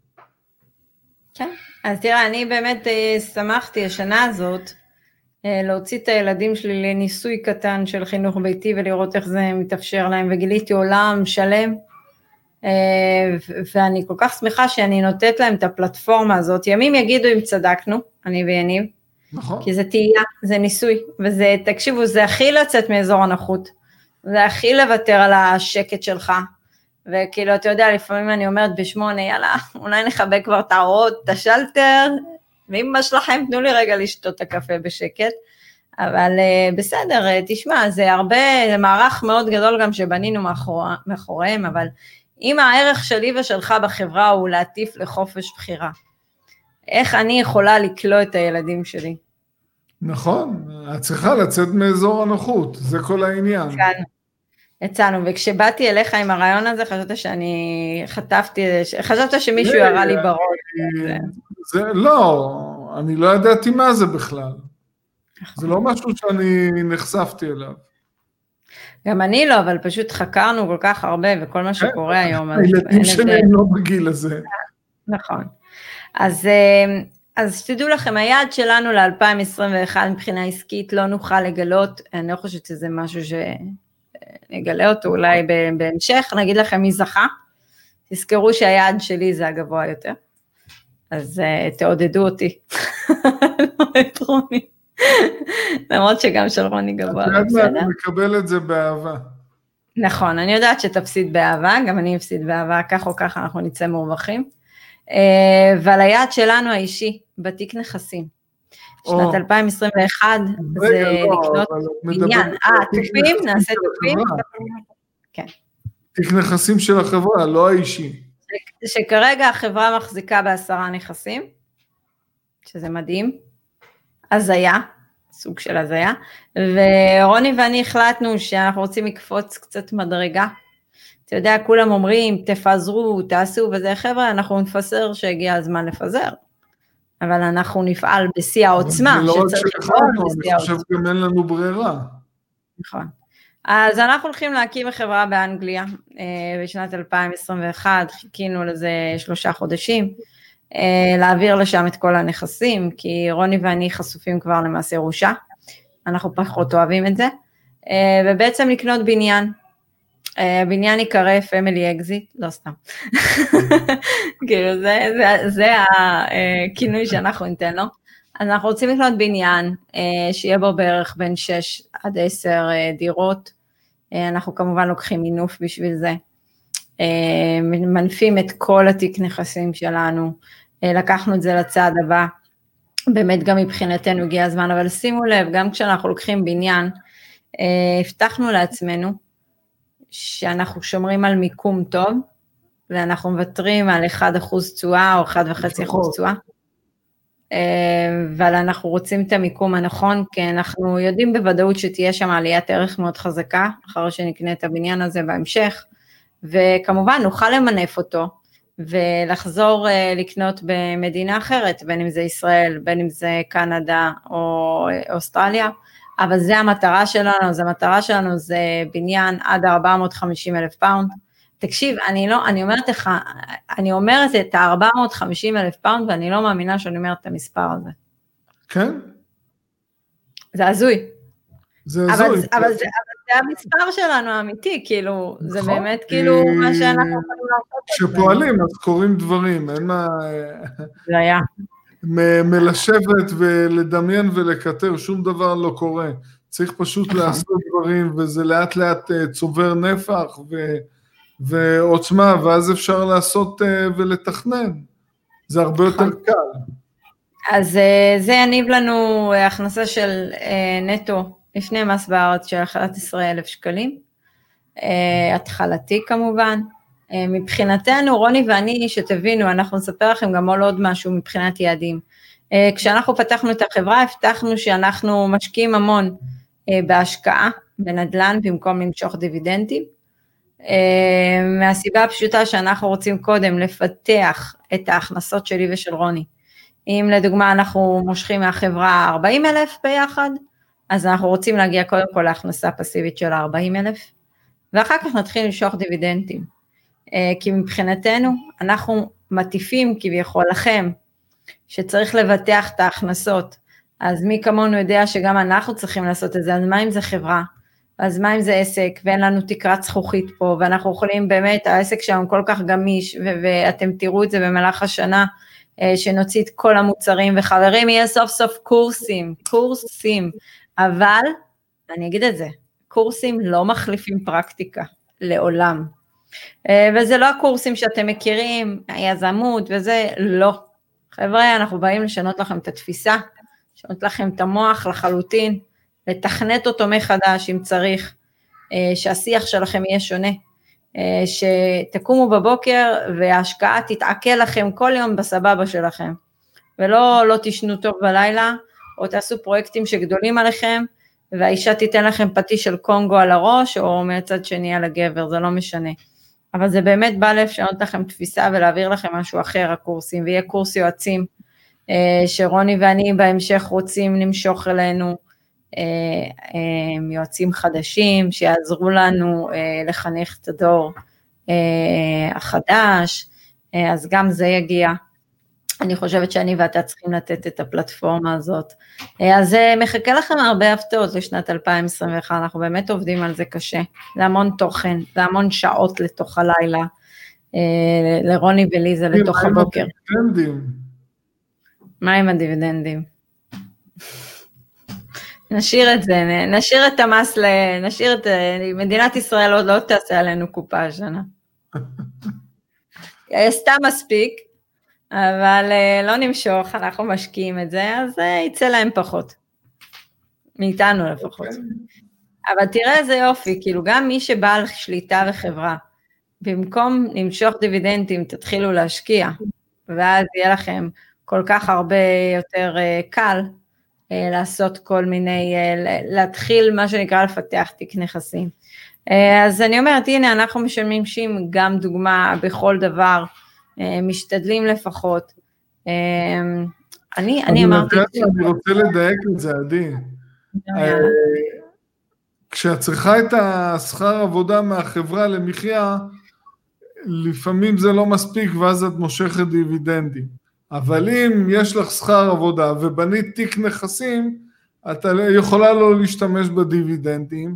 כן, אז תראה, אני באמת אה, שמחתי השנה הזאת אה, להוציא את הילדים שלי לניסוי קטן של חינוך ביתי ולראות איך זה מתאפשר להם, וגיליתי עולם שלם, אה, ואני כל כך שמחה שאני נותנת להם את הפלטפורמה הזאת. ימים יגידו אם צדקנו, אני ויניב, נכון. כי זה תהייה, זה ניסוי, וזה, תקשיבו, זה הכי לצאת מאזור הנוחות. זה הכי לוותר על השקט שלך. וכאילו, אתה יודע, לפעמים אני אומרת בשמונה, יאללה, אולי נכבה כבר את האורות, את השלטר, ואמא שלכם, תנו לי רגע לשתות את הקפה בשקט. אבל uh, בסדר, uh, תשמע, זה הרבה, זה מערך מאוד גדול גם שבנינו מאחור, מאחוריהם, אבל אם הערך שלי ושלך בחברה הוא להטיף לחופש בחירה, איך אני יכולה לקלוא את הילדים שלי? נכון, את צריכה לצאת מאזור הנוחות, זה כל העניין. כן. יצאנו, וכשבאתי אליך עם הרעיון הזה, חשבת שאני חטפתי, חשבת שמישהו ירה לי בראש. זה לא, אני לא ידעתי מה זה בכלל. זה לא משהו שאני נחשפתי אליו. גם אני לא, אבל פשוט חקרנו כל כך הרבה, וכל מה שקורה כן, היום. הילדים שלי הם לא בגיל הזה. נכון. אז, אה, אז שתדעו לכם, היעד שלנו ל-2021 מבחינה עסקית לא נוכל לגלות, אני לא חושבת שזה משהו ש... נגלה אותו אולי בהמשך, נגיד לכם מי זכה. תזכרו שהיעד שלי זה הגבוה יותר, אז uh, תעודדו אותי, לא את רוני, למרות שגם של רוני גבוה, את יודעת מה, אני מקבל את זה באהבה. נכון, אני יודעת שתפסיד באהבה, גם אני אפסיד באהבה, כך או כך אנחנו נצא מורווחים. Uh, ועל היעד שלנו האישי, בתיק נכסים. שנת 2021 זה לא, לקנות בניין. אה, תופים? נעשה תופים? כן. תיק נכסים של החברה, לא האישי. שכרגע החברה מחזיקה בעשרה נכסים, שזה מדהים, הזיה, סוג של הזיה, ורוני ואני החלטנו שאנחנו רוצים לקפוץ קצת מדרגה. אתה יודע, כולם אומרים, תפזרו, תעשו וזה, חבר'ה, אנחנו נפזר שהגיע הזמן לפזר. אבל אנחנו נפעל בשיא העוצמה. לא רק שלנו, אני חושב גם אין לנו ברירה. נכון. אז אנחנו הולכים להקים חברה באנגליה אה, בשנת 2021, חיכינו לזה שלושה חודשים, אה, להעביר לשם את כל הנכסים, כי רוני ואני חשופים כבר למס ירושה, אנחנו פחות אוהבים את זה, אה, ובעצם לקנות בניין. הבניין ייקרא Family Exit, לא סתם. כאילו זה, זה, זה הכינוי שאנחנו ניתן לו. אז אנחנו רוצים לקנות בניין אה, שיהיה בו בערך בין 6 עד 10 אה, דירות. אה, אנחנו כמובן לוקחים מינוף בשביל זה. מנפים את כל התיק נכסים שלנו. לקחנו את זה לצעד הבא. באמת גם מבחינתנו הגיע הזמן, אבל שימו לב, גם כשאנחנו לוקחים בניין, הבטחנו לעצמנו שאנחנו שומרים על מיקום טוב, ואנחנו מוותרים על 1% תשואה או 1.5% תשואה. אה, אבל אנחנו רוצים את המיקום הנכון, כי אנחנו יודעים בוודאות שתהיה שם עליית ערך מאוד חזקה, אחרי שנקנה את הבניין הזה בהמשך, וכמובן נוכל למנף אותו, ולחזור אה, לקנות במדינה אחרת, בין אם זה ישראל, בין אם זה קנדה או אוסטרליה, אבל זה המטרה שלנו, זה המטרה שלנו זה בניין עד 450 אלף פאונד. תקשיב, אני לא, אני אומרת לך, אני אומרת את ה-450 אלף פאונד ואני לא מאמינה שאני אומרת את המספר הזה. כן? זה הזוי. זה הזוי. אבל, אבל, אבל, זה, אבל זה המספר שלנו האמיתי, כאילו, נכון, זה באמת כאילו מה שאנחנו יכולים לעשות. כשפועלים אז קורים דברים, אין מה... זה היה. מלשבת ולדמיין ולקטר, שום דבר לא קורה. צריך פשוט נכון. לעשות דברים, וזה לאט לאט אה, צובר נפח ו, ועוצמה, ואז אפשר לעשות אה, ולתכנן. זה הרבה יותר קל. אז אה, זה יניב לנו הכנסה של נטו לפני מס בארץ של 11,000 שקלים, התחלתי כמובן. מבחינתנו, רוני ואני, שתבינו, אנחנו נספר לכם גם על עוד משהו מבחינת יעדים. כשאנחנו פתחנו את החברה, הבטחנו שאנחנו משקיעים המון בהשקעה בנדל"ן במקום למשוך דיבידנדים. אה, מהסיבה הפשוטה שאנחנו רוצים קודם לפתח את ההכנסות שלי ושל רוני. אם לדוגמה אנחנו מושכים מהחברה 40 אלף ביחד, אז אנחנו רוצים להגיע קודם כל להכנסה פסיבית של 40 אלף, ואחר כך נתחיל למשוך דיבידנדים. אה, כי מבחינתנו אנחנו מטיפים כביכול לכם, שצריך לבטח את ההכנסות, אז מי כמונו יודע שגם אנחנו צריכים לעשות את זה, אז מה אם זה חברה? אז מה אם זה עסק? ואין לנו תקרת זכוכית פה ואנחנו יכולים באמת, העסק שלנו כל כך גמיש ו- ואתם תראו את זה במהלך השנה, אה, שנוציא את כל המוצרים. וחברים יהיה סוף סוף קורסים, קורסים, אבל אני אגיד את זה, קורסים לא מחליפים פרקטיקה, לעולם. אה, וזה לא הקורסים שאתם מכירים, היזמות וזה, לא. חבר'ה, אנחנו באים לשנות לכם את התפיסה, לשנות לכם את המוח לחלוטין, לתכנת אותו מחדש אם צריך, אה, שהשיח שלכם יהיה שונה, אה, שתקומו בבוקר וההשקעה תתעכל לכם כל יום בסבבה שלכם, ולא לא תישנו טוב בלילה, או תעשו פרויקטים שגדולים עליכם, והאישה תיתן לכם פטיש של קונגו על הראש, או מהצד שני על הגבר, זה לא משנה. אבל זה באמת בא לשנות לכם תפיסה ולהעביר לכם משהו אחר, הקורסים, ויהיה קורס יועצים, אה, שרוני ואני בהמשך רוצים למשוך אלינו, אה, אה, יועצים חדשים שיעזרו לנו אה, לחנך את הדור החדש, אז גם זה יגיע. אני חושבת שאני ואתה צריכים לתת את הפלטפורמה הזאת. אז מחכה לכם הרבה הפתעות לשנת 2021, אנחנו באמת עובדים על זה קשה. זה המון תוכן, זה המון שעות לתוך הלילה, לרוני ולי זה לתוך הבוקר. מה עם הדיבידנדים? נשאיר את זה, נשאיר את המס, נשאיר את, מדינת ישראל עוד לא תעשה עלינו קופה השנה. עשתה מספיק, אבל אה, לא נמשוך, אנחנו משקיעים את זה, אז אה, יצא להם פחות. מאיתנו לפחות. אוקיי. אבל תראה איזה יופי, כאילו גם מי שבעל שליטה וחברה, במקום למשוך דיבידנדים, תתחילו להשקיע, ואז יהיה לכם כל כך הרבה יותר אה, קל לעשות כל מיני, להתחיל מה שנקרא לפתח תיק נכסים. אז אני אומרת, הנה אנחנו משלמים שים גם דוגמה בכל דבר, משתדלים לפחות. אני, אני אמרתי... אני רוצה לדייק את זה, עדי. כשאת צריכה את השכר עבודה מהחברה למחיה, לפעמים זה לא מספיק ואז את מושכת דיבידנדים. אבל אם יש לך שכר עבודה ובנית תיק נכסים, את יכולה לא להשתמש בדיבידנדים,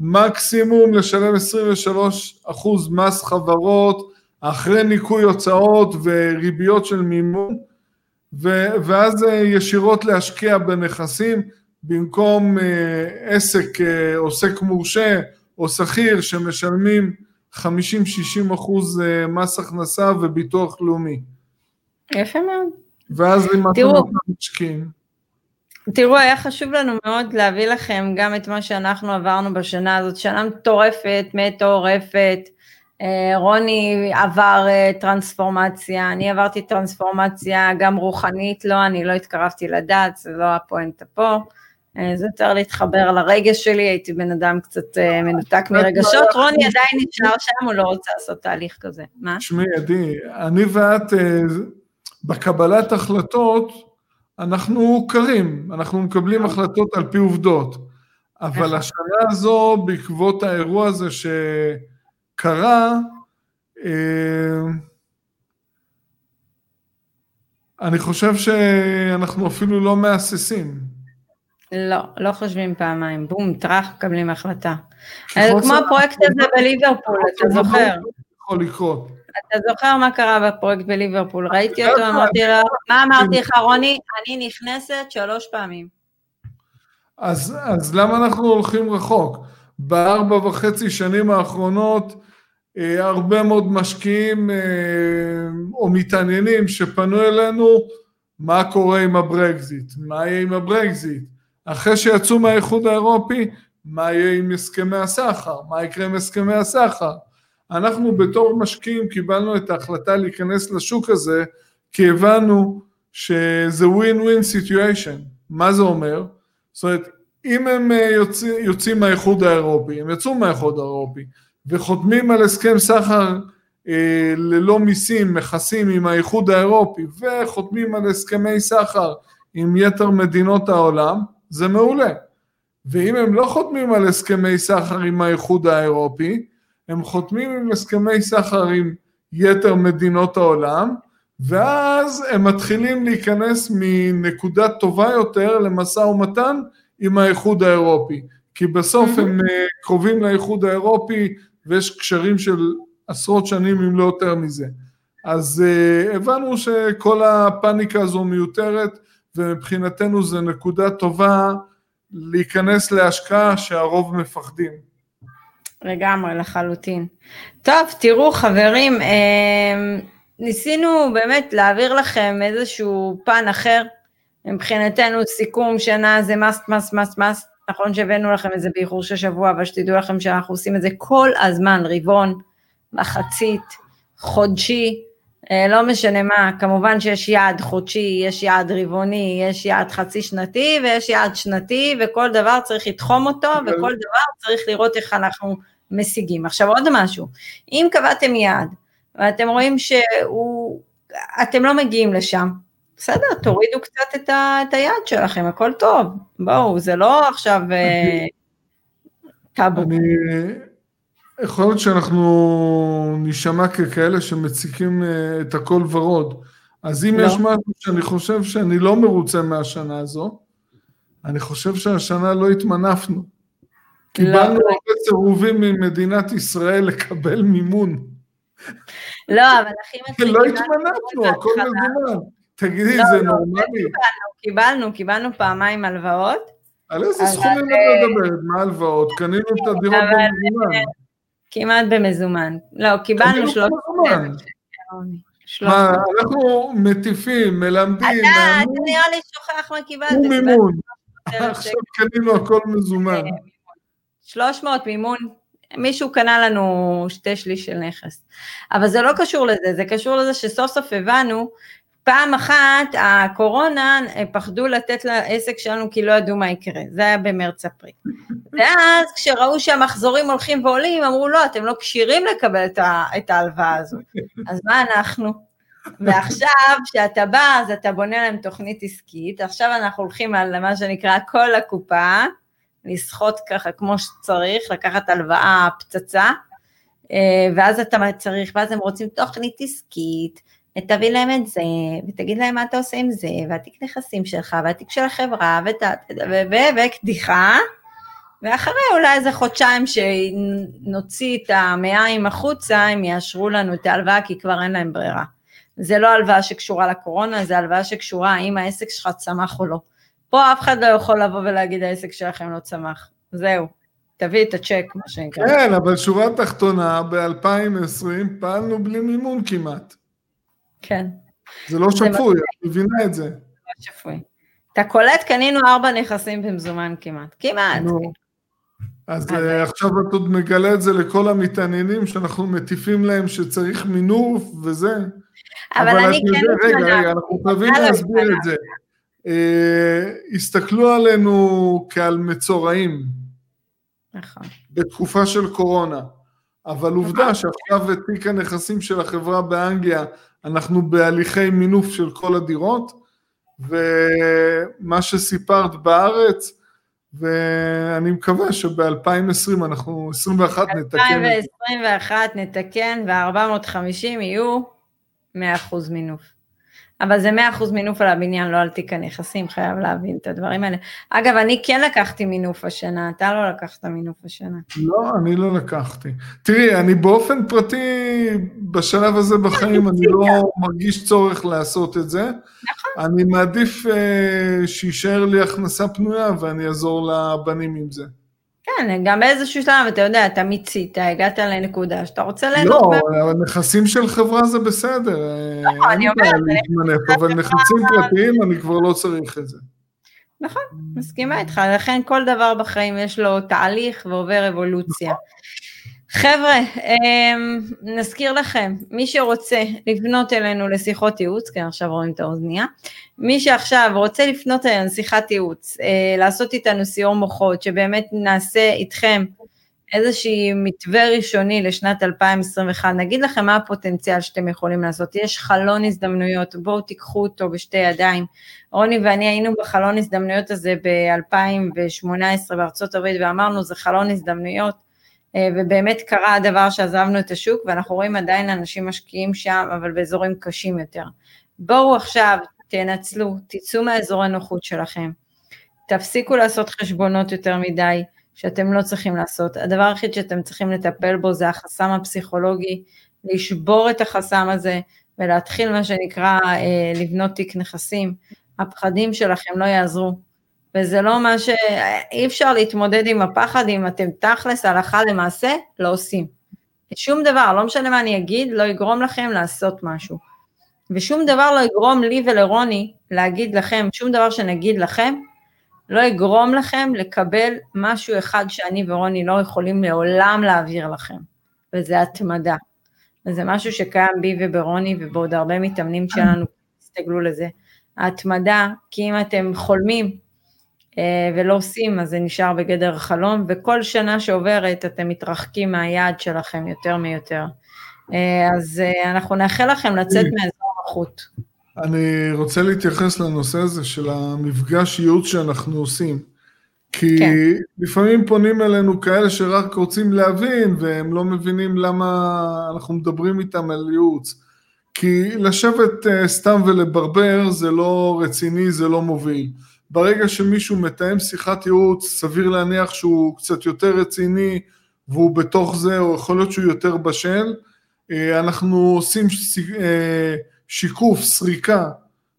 מקסימום לשלם 23 אחוז מס חברות, אחרי ניכוי הוצאות וריביות של מימון, ו- ואז אה, ישירות להשקיע בנכסים, במקום uh, עסק, uh, עוסק מורשה או שכיר שמשלמים 50-60 אחוז מס הכנסה וביטוח לאומי. יפה מאוד. ואז לימדנו אותם משקיעים. תראו, היה חשוב לנו מאוד להביא לכם גם את מה שאנחנו עברנו בשנה הזאת, שנה מטורפת, מטורפת. אה, רוני עבר אה, טרנספורמציה, אני עברתי טרנספורמציה גם רוחנית, לא, אני לא התקרבתי לדת, זה לא הפואנטה פה. אה, זה יותר להתחבר לרגש שלי, הייתי בן אדם קצת מנותק מרגשות, רוני עדיין נשאר שם, הוא לא רוצה לעשות תהליך כזה. מה? תשמעי, עדי, אני ואת בקבלת החלטות אנחנו קרים, אנחנו מקבלים החלטות על פי עובדות, אבל. השנה הזו בעקבות האירוע הזה שקרה, אה, אני חושב שאנחנו אפילו לא מהססים. לא, לא חושבים פעמיים, בום, טראח, מקבלים החלטה. כמו הפרויקט הזה בליברפול, אתה זוכר? יכול לקרות. אתה זוכר מה קרה בפרויקט בליברפול, ראיתי אותו, אמרתי לו, מה אמרתי לך רוני? אני נכנסת שלוש פעמים. אז, למה אנחנו הולכים רחוק? בארבע וחצי שנים האחרונות, הרבה מאוד משקיעים אה, או מתעניינים שפנו אלינו, מה קורה עם הברקזיט, מה יהיה עם הברקזיט, אחרי שיצאו מהאיחוד האירופי, מה יהיה עם הסכמי הסחר, מה יקרה עם הסכמי הסחר. אנחנו בתור משקיעים קיבלנו את ההחלטה להיכנס לשוק הזה, כי הבנו שזה win situation. מה זה אומר? זאת אומרת, אם הם אה, יוצא, יוצאים מהאיחוד האירופי, הם יצאו מהאיחוד האירופי, וחותמים על הסכם סחר אה, ללא מיסים, מכסים עם האיחוד האירופי, וחותמים על הסכמי סחר עם יתר מדינות העולם, זה מעולה. ואם הם לא חותמים על הסכמי סחר עם האיחוד האירופי, הם חותמים עם הסכמי סחר עם יתר מדינות העולם, ואז הם מתחילים להיכנס מנקודה טובה יותר למשא ומתן עם האיחוד האירופי. כי בסוף. הם אה, קרובים לאיחוד האירופי ויש קשרים של עשרות שנים אם לא יותר מזה. אז uh, הבנו שכל הפאניקה הזו מיותרת ומבחינתנו זו נקודה טובה להיכנס להשקעה שהרוב מפחדים. לגמרי, לחלוטין. טוב, תראו חברים, אה, ניסינו באמת להעביר לכם איזשהו פן אחר. מבחינתנו סיכום שנה זה must, must, must, must. נכון שהבאנו לכם את זה באיחור של שבוע, אבל שתדעו לכם שאנחנו עושים את זה כל הזמן, רבעון, מחצית, חודשי, אה, לא משנה מה, כמובן שיש יעד חודשי, יש יעד רבעוני, יש יעד חצי שנתי ויש יעד שנתי, וכל דבר צריך לתחום אותו, וכל דבר צריך לראות איך אנחנו משיגים. עכשיו עוד משהו, אם קבעתם יעד, ואתם רואים שאתם לא מגיעים לשם, בסדר, תורידו קצת את, ה, את היד שלכם, הכל טוב. בואו, זה לא עכשיו אה, טאבו. אני... יכול להיות שאנחנו נשמע ככאלה שמציקים אה, את הכל ורוד. אז אם לא. יש משהו שאני חושב שאני לא מרוצה מהשנה הזו, אני חושב שהשנה לא התמנפנו. לא. קיבלנו לא. הרבה סירובים ממדינת ישראל לקבל מימון. לא, אבל הכי מצחיק... לא התמנפנו, הכל מזומן. תגידי, לא, זה לא, נורמלי? קיבלנו, קיבלנו, קיבלנו פעמיים הלוואות. על איזה סכומים את מדברת? מה הלוואות? קנינו את הדירות במזומן. כמעט במזומן. לא, קיבלנו שלוש... מה, אנחנו מטיפים, מלמדים. אתה, אתה נראה לי שוכח מה קיבלת. ומימון. עכשיו קנינו הכל מזומן. 300 מימון מישהו קנה לנו שתי שליש של נכס. אבל זה לא קשור לזה, זה קשור לזה שסוף סוף הבנו, פעם אחת הקורונה פחדו לתת לעסק שלנו כי לא ידעו מה יקרה, זה היה במרץ-אפריל. ואז כשראו שהמחזורים הולכים ועולים, אמרו לא, אתם לא כשירים לקבל את ההלוואה הזו. אז מה אנחנו? ועכשיו, כשאתה בא, אז אתה בונה להם תוכנית עסקית, עכשיו אנחנו הולכים על מה שנקרא כל הקופה, לסחוט ככה כמו שצריך, לקחת הלוואה פצצה, אה, ואז אתה צריך, ואז הם רוצים תוכנית עסקית, ותביא להם את זה, ותגיד להם מה אתה עושה עם זה, והתיק נכסים שלך, והתיק של החברה, וקדיחה, ואחרי אולי איזה חודשיים שנוציא את המעיים החוצה, הם יאשרו לנו את ההלוואה, כי כבר אין להם ברירה. זה לא הלוואה שקשורה לקורונה, זה הלוואה שקשורה האם העסק שלך צמח או לא. פה אף אחד לא יכול לבוא ולהגיד העסק שלכם לא צמח. זהו, תביא את הצ'ק, מה שנקרא. כן, אבל שורה תחתונה, ב-2020 פעלנו בלי מימון כמעט. כן. זה לא שפוי, את מבינה את זה. לא שפוי. אתה קולט, קנינו ארבע נכסים במזומן כמעט. כמעט. נו. אז אה, עכשיו את עוד מגלה את זה לכל המתעניינים, שאנחנו מטיפים להם שצריך מינוף וזה. אבל, אבל אני כן... רגע, רגע, אנחנו חייבים להסביר את זה. אה, הסתכלו עלינו כעל מצורעים. נכון. בתקופה של קורונה. אבל עובדה נכון. שעכשיו את תיק הנכסים של החברה באנגליה, אנחנו בהליכי מינוף של כל הדירות, ומה שסיפרת בארץ, ואני מקווה שב-2020 אנחנו, 21 נתקן. ב-2021 נתקן, ו-450 יהיו 100% מינוף. אבל זה 100% מינוף על הבניין, לא על תיק הנכסים, חייב להבין את הדברים האלה. אגב, אני כן לקחתי מינוף השנה, אתה לא לקחת מינוף השנה. לא, אני לא לקחתי. תראי, אני באופן פרטי, בשלב הזה בחיים, אני לא מרגיש צורך לעשות את זה. נכון. אני מעדיף uh, שיישאר לי הכנסה פנויה ואני אעזור לבנים עם זה. כן, גם באיזשהו שלב, אתה יודע, אתה מיצית, הגעת לנקודה שאתה רוצה ליהנות. לא, אבל נכסים של חברה זה בסדר. לא, אני אומרת. אבל נכסים פרטיים, אני כבר לא צריך את זה. נכון, מסכימה איתך, לכן כל דבר בחיים יש לו תהליך ועובר אבולוציה. חבר'ה, אמ, נזכיר לכם, מי שרוצה לפנות אלינו לשיחות ייעוץ, כי עכשיו רואים את האוזנייה, מי שעכשיו רוצה לפנות אלינו לשיחת ייעוץ, אה, לעשות איתנו סיור מוחות, שבאמת נעשה איתכם איזושהי מתווה ראשוני לשנת 2021, נגיד לכם מה הפוטנציאל שאתם יכולים לעשות, יש חלון הזדמנויות, בואו תיקחו אותו בשתי ידיים. רוני ואני היינו בחלון הזדמנויות הזה ב-2018 בארצות הברית ואמרנו זה חלון הזדמנויות, ובאמת קרה הדבר שעזבנו את השוק ואנחנו רואים עדיין אנשים משקיעים שם, אבל באזורים קשים יותר. בואו עכשיו, תנצלו, תצאו מהאזור הנוחות שלכם, תפסיקו לעשות חשבונות יותר מדי, שאתם לא צריכים לעשות. הדבר היחיד שאתם צריכים לטפל בו זה החסם הפסיכולוגי, לשבור את החסם הזה ולהתחיל מה שנקרא אה, לבנות תיק נכסים. הפחדים שלכם לא יעזרו, וזה לא מה ש... אי אפשר להתמודד עם הפחד אם אתם תכלס הלכה למעשה לא עושים. שום דבר, לא משנה מה אני אגיד, לא יגרום לכם לעשות משהו. ושום דבר לא יגרום לי ולרוני להגיד לכם, שום דבר שנגיד לכם, לא יגרום לכם לקבל משהו אחד שאני ורוני לא יכולים לעולם להעביר לכם, וזה התמדה. וזה משהו שקיים בי וברוני ובעוד הרבה מתאמנים שלנו, תסתגלו לזה. ההתמדה, כי אם אתם חולמים ולא עושים, אז זה נשאר בגדר חלום, וכל שנה שעוברת אתם מתרחקים מהיעד שלכם יותר מיותר. אה, אז אה, אנחנו נאחל לכם לצאת מאזור החוט. אני רוצה להתייחס לנושא הזה של המפגש ייעוץ שאנחנו עושים. כי כן. לפעמים פונים אלינו כאלה שרק רוצים להבין והם לא מבינים למה אנחנו מדברים איתם על ייעוץ. כי לשבת סתם ולברבר זה לא רציני, זה לא מוביל. ברגע שמישהו מתאם שיחת ייעוץ, סביר להניח שהוא קצת יותר רציני והוא בתוך זה, או יכול להיות שהוא יותר בשל. Uh, אנחנו עושים uh, שיקוף, סריקה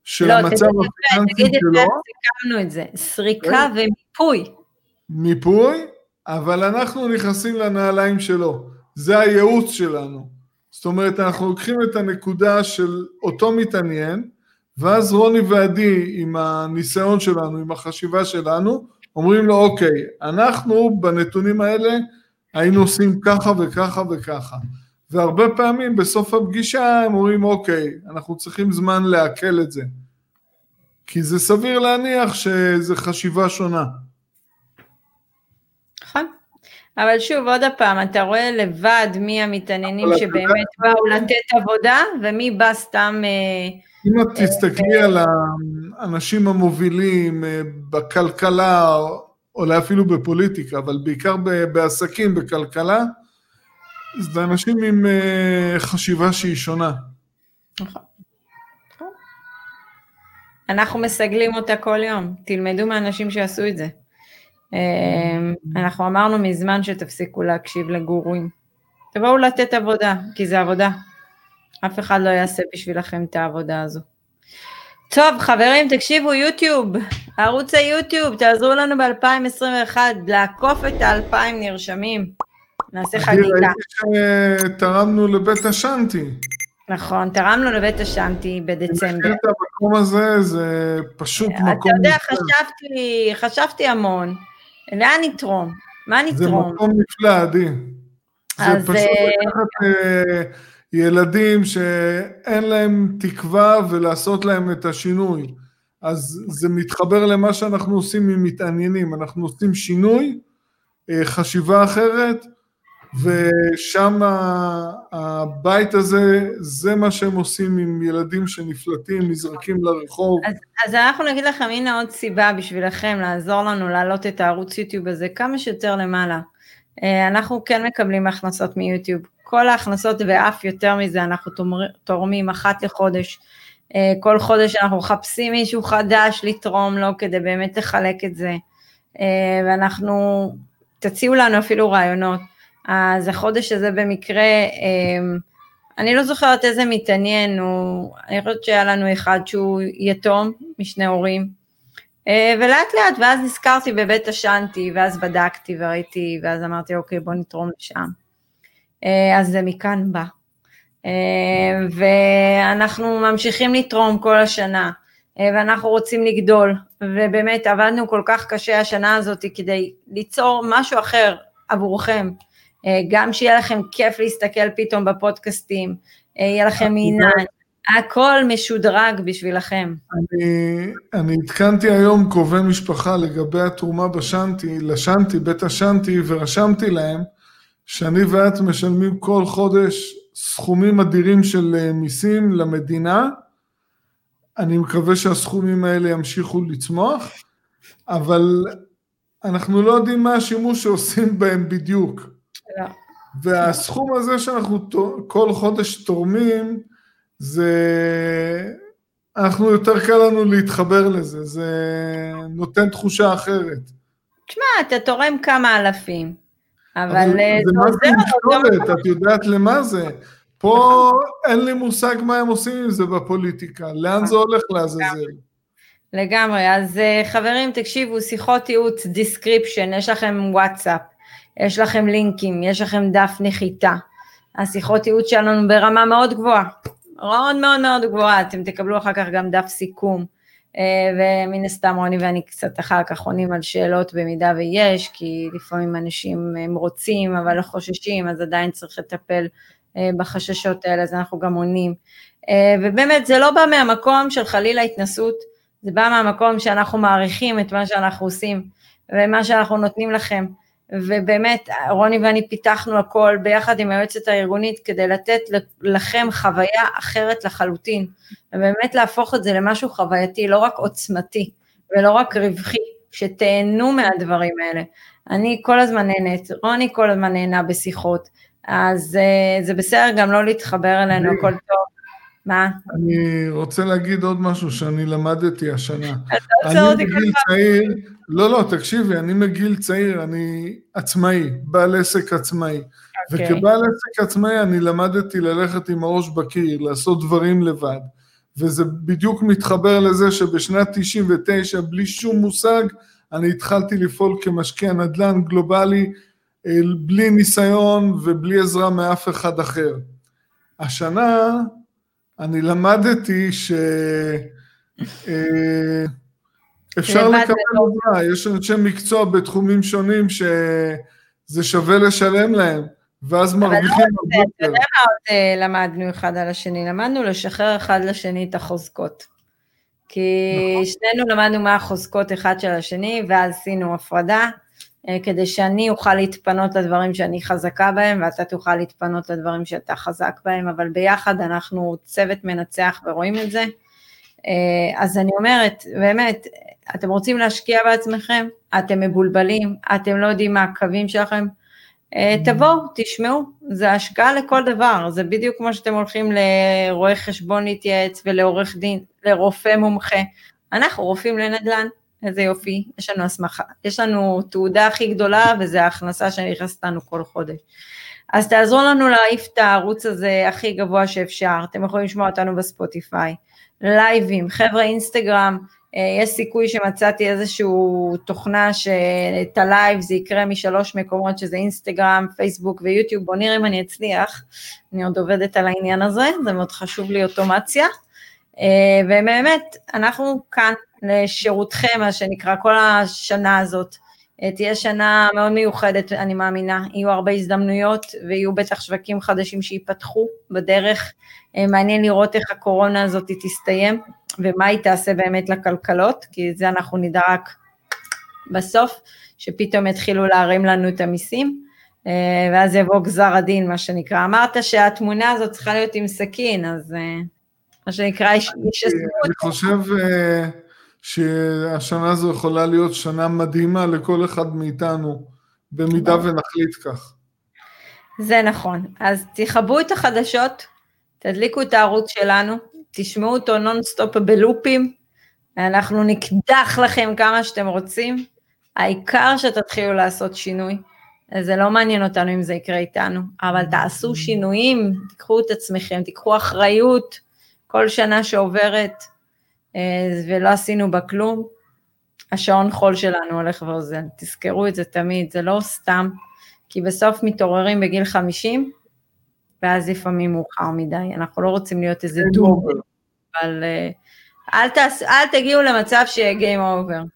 של לא, המצב הפיננסי שלו. לא, תגיד את זה, סיכמנו את זה, סריקה ומיפוי. מיפוי, אבל אנחנו נכנסים לנעליים שלו, זה הייעוץ שלנו. זאת אומרת, אנחנו לוקחים את הנקודה של אותו מתעניין, ואז רוני ועדי, עם הניסיון שלנו, עם החשיבה שלנו, אומרים לו, אוקיי, אנחנו בנתונים האלה היינו עושים ככה וככה וככה. והרבה פעמים בסוף הפגישה הם אומרים, אוקיי, אנחנו צריכים זמן לעכל את זה. כי זה סביר להניח שזו חשיבה שונה. נכון. אבל שוב, עוד פעם, אתה רואה לבד מי המתעניינים שבאמת באו לתת עבודה, ומי בא סתם... אה, אם את תסתכלי על האנשים המובילים אה, בכלכלה, אולי אפילו בפוליטיקה, אבל בעיקר בעסקים, בכלכלה, זה אנשים עם חשיבה שהיא שונה. נכון. אנחנו מסגלים אותה כל יום, תלמדו מהאנשים שעשו את זה. אמ, אנחנו אמרנו מזמן שתפסיקו להקשיב לגורואים. תבואו לתת עבודה, כי זה עבודה. אף אחד לא יעשה בשבילכם את העבודה הזו. טוב, חברים, תקשיבו, יוטיוב, ערוץ היוטיוב, תעזרו לנו ב-2021 לעקוף את ה-2,000 נרשמים. נעשה חגיגה. שתרמנו לבית השאנטי. נכון, תרמנו לבית השאנטי בדצמבר. את המקום הזה, זה פשוט מקום... אתה יודע, חשבתי, חשבתי המון, לאן נתרום? מה נתרום? זה מקום נפלא, עדי. זה פשוט אה, לקחת אה, ילדים שאין להם תקווה ולעשות להם את השינוי. אז זה מתחבר למה שאנחנו עושים עם מתעניינים, אנחנו עושים שינוי, אה, חשיבה אחרת, ושם הבית הזה, זה מה שהם עושים עם ילדים שנפלטים, נזרקים לרחוב. אז, אז אנחנו נגיד לכם, הנה עוד סיבה בשבילכם לעזור לנו להעלות את הערוץ יוטיוב הזה כמה שיותר למעלה. אה, אנחנו כן מקבלים הכנסות מיוטיוב. כל ההכנסות ואף יותר מזה, אנחנו תורמים אחת לחודש. אה, כל חודש אנחנו מחפשים מישהו חדש לתרום לו כדי באמת לחלק את זה. אה, ואנחנו, תציעו לנו אפילו רעיונות. אז החודש הזה במקרה, אמ, אני לא זוכרת איזה מתעניין, הוא, אני חושבת שהיה לנו אחד שהוא יתום משני הורים, אה, ולאט לאט, ואז נזכרתי בבית השאנטי, ואז בדקתי וראיתי, ואז אמרתי, אוקיי, בוא נתרום לשם. אה, אז זה מכאן בא. ואנחנו ממשיכים לתרום כל השנה, ואנחנו רוצים לגדול, ובאמת עבדנו כל כך קשה השנה הזאת כדי ליצור משהו אחר עבורכם, גם שיהיה לכם כיף להסתכל פתאום בפודקאסטים, יהיה לכם עניין, הכל משודרג בשבילכם. אני, אני עדכנתי היום קרובי משפחה לגבי התרומה בשנטי, לשנטי, בית השנטי, ורשמתי להם שאני ואת משלמים כל חודש סכומים אדירים של אה, מיסים למדינה. אני מקווה שהסכומים האלה ימשיכו לצמוח, אבל אנחנו לא יודעים מה השימוש שעושים בהם בדיוק. לא. והסכום הזה שאנחנו כל חודש תורמים, זה... אנחנו יותר קל לנו להתחבר לזה, זה נותן תחושה אחרת. תשמע, אתה תורם כמה אלפים, אבל זה עוזר משקולת, את יודעת למה זה. פה אין לי מושג מה הם עושים עם זה בפוליטיקה, לאן זה הולך לעזאזל. לגמרי, אז אה, חברים, תקשיבו, שיחות ייעוץ, description, יש לכם וואטסאפ, יש לכם לינקים, יש לכם דף נחיתה. השיחות ייעוץ שלנו ברמה מאוד גבוהה. מאוד מאוד מאוד גבוהה, אתם תקבלו אחר כך גם דף סיכום, אה, ומן הסתם רוני ואני קצת אחר כך עונים על שאלות במידה ויש, כי לפעמים אנשים הם רוצים אבל לא חוששים, אז עדיין צריך לטפל אה, בחששות האלה, אז אנחנו גם עונים. אה, ובאמת זה לא בא מהמקום של חלילה התנסות, זה בא מהמקום שאנחנו מעריכים את מה שאנחנו עושים ומה שאנחנו נותנים לכם. ובאמת, רוני ואני פיתחנו הכל ביחד עם היועצת הארגונית כדי לתת לכם חוויה אחרת לחלוטין, ובאמת להפוך את זה למשהו חווייתי, לא רק עוצמתי ולא רק רווחי, שתהנו מהדברים האלה. אני כל הזמן נהנית, רוני כל הזמן נהנה בשיחות, אז uh, זה בסדר גם לא להתחבר אלינו, הכל טוב. מה? אני רוצה להגיד עוד משהו שאני למדתי השנה. אני מגיל צעיר, לא, לא, תקשיבי, אני מגיל צעיר, אני עצמאי, בעל עסק עצמאי. Okay. אוקיי. וכבעל עסק עצמאי אני למדתי ללכת עם הראש בקיר, לעשות דברים לבד. וזה בדיוק מתחבר לזה שבשנת 99, בלי שום מושג, אני התחלתי לפעול כמשקיע נדל"ן גלובלי, אה, בלי ניסיון ובלי עזרה מאף אחד אחר. השנה אני למדתי שאפשר אה, לקבל עזרה, יש אנשי מקצוע בתחומים שונים שזה שווה לשלם להם, ואז מרוויחים הרבה יותר. אתה יודע מה עוד אה, למדנו אחד על השני? למדנו לשחרר אחד לשני את החוזקות. כי נכון. שנינו למדנו מה החוזקות אחד של השני, ואז עשינו הפרדה. אה, כדי שאני אוכל להתפנות לדברים שאני חזקה בהם ואתה תוכל להתפנות לדברים שאתה חזק בהם, אבל ביחד אנחנו צוות מנצח ורואים את זה. אה, אז אני אומרת, באמת, אתם רוצים להשקיע בעצמכם, אתם מבולבלים, אתם לא יודעים מה הקווים שלכם, אה, תבואו, תשמעו, זה השקעה לכל דבר, זה בדיוק כמו שאתם הולכים לרואה חשבון להתייעץ ולעורך דין, לרופא מומחה, אנחנו רופאים לנדל"ן, איזה יופי, יש לנו הסמכה, יש לנו תעודה הכי גדולה וזה ההכנסה שנכנסת לנו כל חודש. אז תעזרו לנו להעיף את הערוץ הזה הכי גבוה שאפשר, אתם יכולים לשמוע אותנו בספוטיפיי, לייבים, חבר'ה אינסטגרם, יש סיכוי שמצאתי איזושהי תוכנה שאת ה live זה יקרה משלוש מקומות שזה אינסטגרם, פייסבוק ויוטיוב, בואו נראה אם אני אצליח, אני עוד עובדת על העניין הזה, זה מאוד חשוב לי אוטומציה, אה, ובאמת אנחנו כאן לשירותכם, מה שנקרא, כל השנה הזאת. אה, תהיה שנה מאוד מיוחדת, אני מאמינה. יהיו הרבה הזדמנויות ויהיו בטח שווקים חדשים שייפתחו בדרך. אה, מעניין לראות איך הקורונה הזאת תסתיים ומה היא תעשה באמת לכלכלות, כי את זה אנחנו נדע רק בסוף, שפתאום יתחילו להרים לנו את המיסים. אה, ואז יבוא גזר הדין, מה שנקרא. אמרת שהתמונה הזאת צריכה להיות עם סכין, אז מה שנקרא, יש... אני חושב... שהשנה הזו יכולה להיות שנה מדהימה לכל אחד מאיתנו, במידה נכון. ונחליט כך. זה נכון. אז תכבו את החדשות, תדליקו את הערוץ שלנו, תשמעו אותו נונסטופ בלופים, אנחנו נקדח לכם כמה שאתם רוצים, העיקר שתתחילו לעשות שינוי. זה לא מעניין אותנו אם זה יקרה איתנו, אבל תעשו שינויים, תיקחו את עצמכם, תיקחו אחריות כל שנה שעוברת, ולא עשינו בה כלום, השעון חול שלנו הולך ואוזל, תזכרו את זה תמיד, זה לא סתם, כי בסוף מתעוררים בגיל 50, ואז לפעמים מאוחר מדי, אנחנו לא רוצים להיות איזה דור, אבל אה, אל, תעש, אל תגיעו למצב שיהיה Game Over,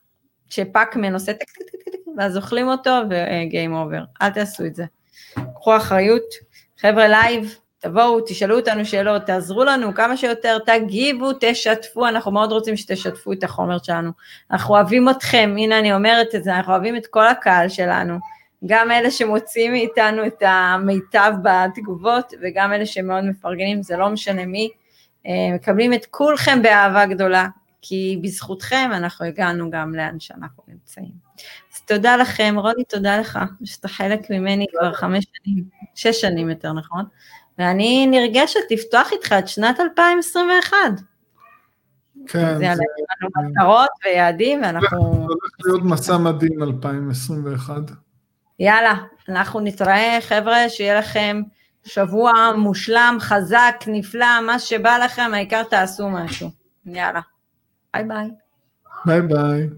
שפאקמן עושה טק טק טק טק, ואז אוכלים אותו ו-Game Over, אל תעשו את זה. קחו אחריות, חבר'ה live, תבואו, תשאלו אותנו שאלות, תעזרו לנו כמה שיותר, תגיבו, תשתפו, אנחנו מאוד רוצים שתשתפו את החומר שלנו. אנחנו אוהבים אתכם, הנה אני אומרת את זה, אנחנו אוהבים את כל הקהל שלנו, גם אלה שמוציאים מאיתנו את המיטב בתגובות, וגם אלה שמאוד מפרגנים, זה לא משנה מי, אה, מקבלים את כולכם באהבה גדולה, כי בזכותכם אנחנו הגענו גם לאן שאנחנו נמצאים. אז תודה לכם, רוני, תודה לך, שאתה חלק ממני כבר חמש שנים, שש שנים יותר נכון. ואני נרגשת לפתוח איתך את שנת 2021. כן. זה לנו מטרות ויעדים, ואנחנו... זה הולך להיות מסע מדהים 2021. יאללה, אנחנו נתראה, חבר'ה, שיהיה לכם שבוע מושלם, חזק, נפלא, מה שבא לכם, העיקר תעשו משהו. יאללה, ביי ביי. ביי ביי.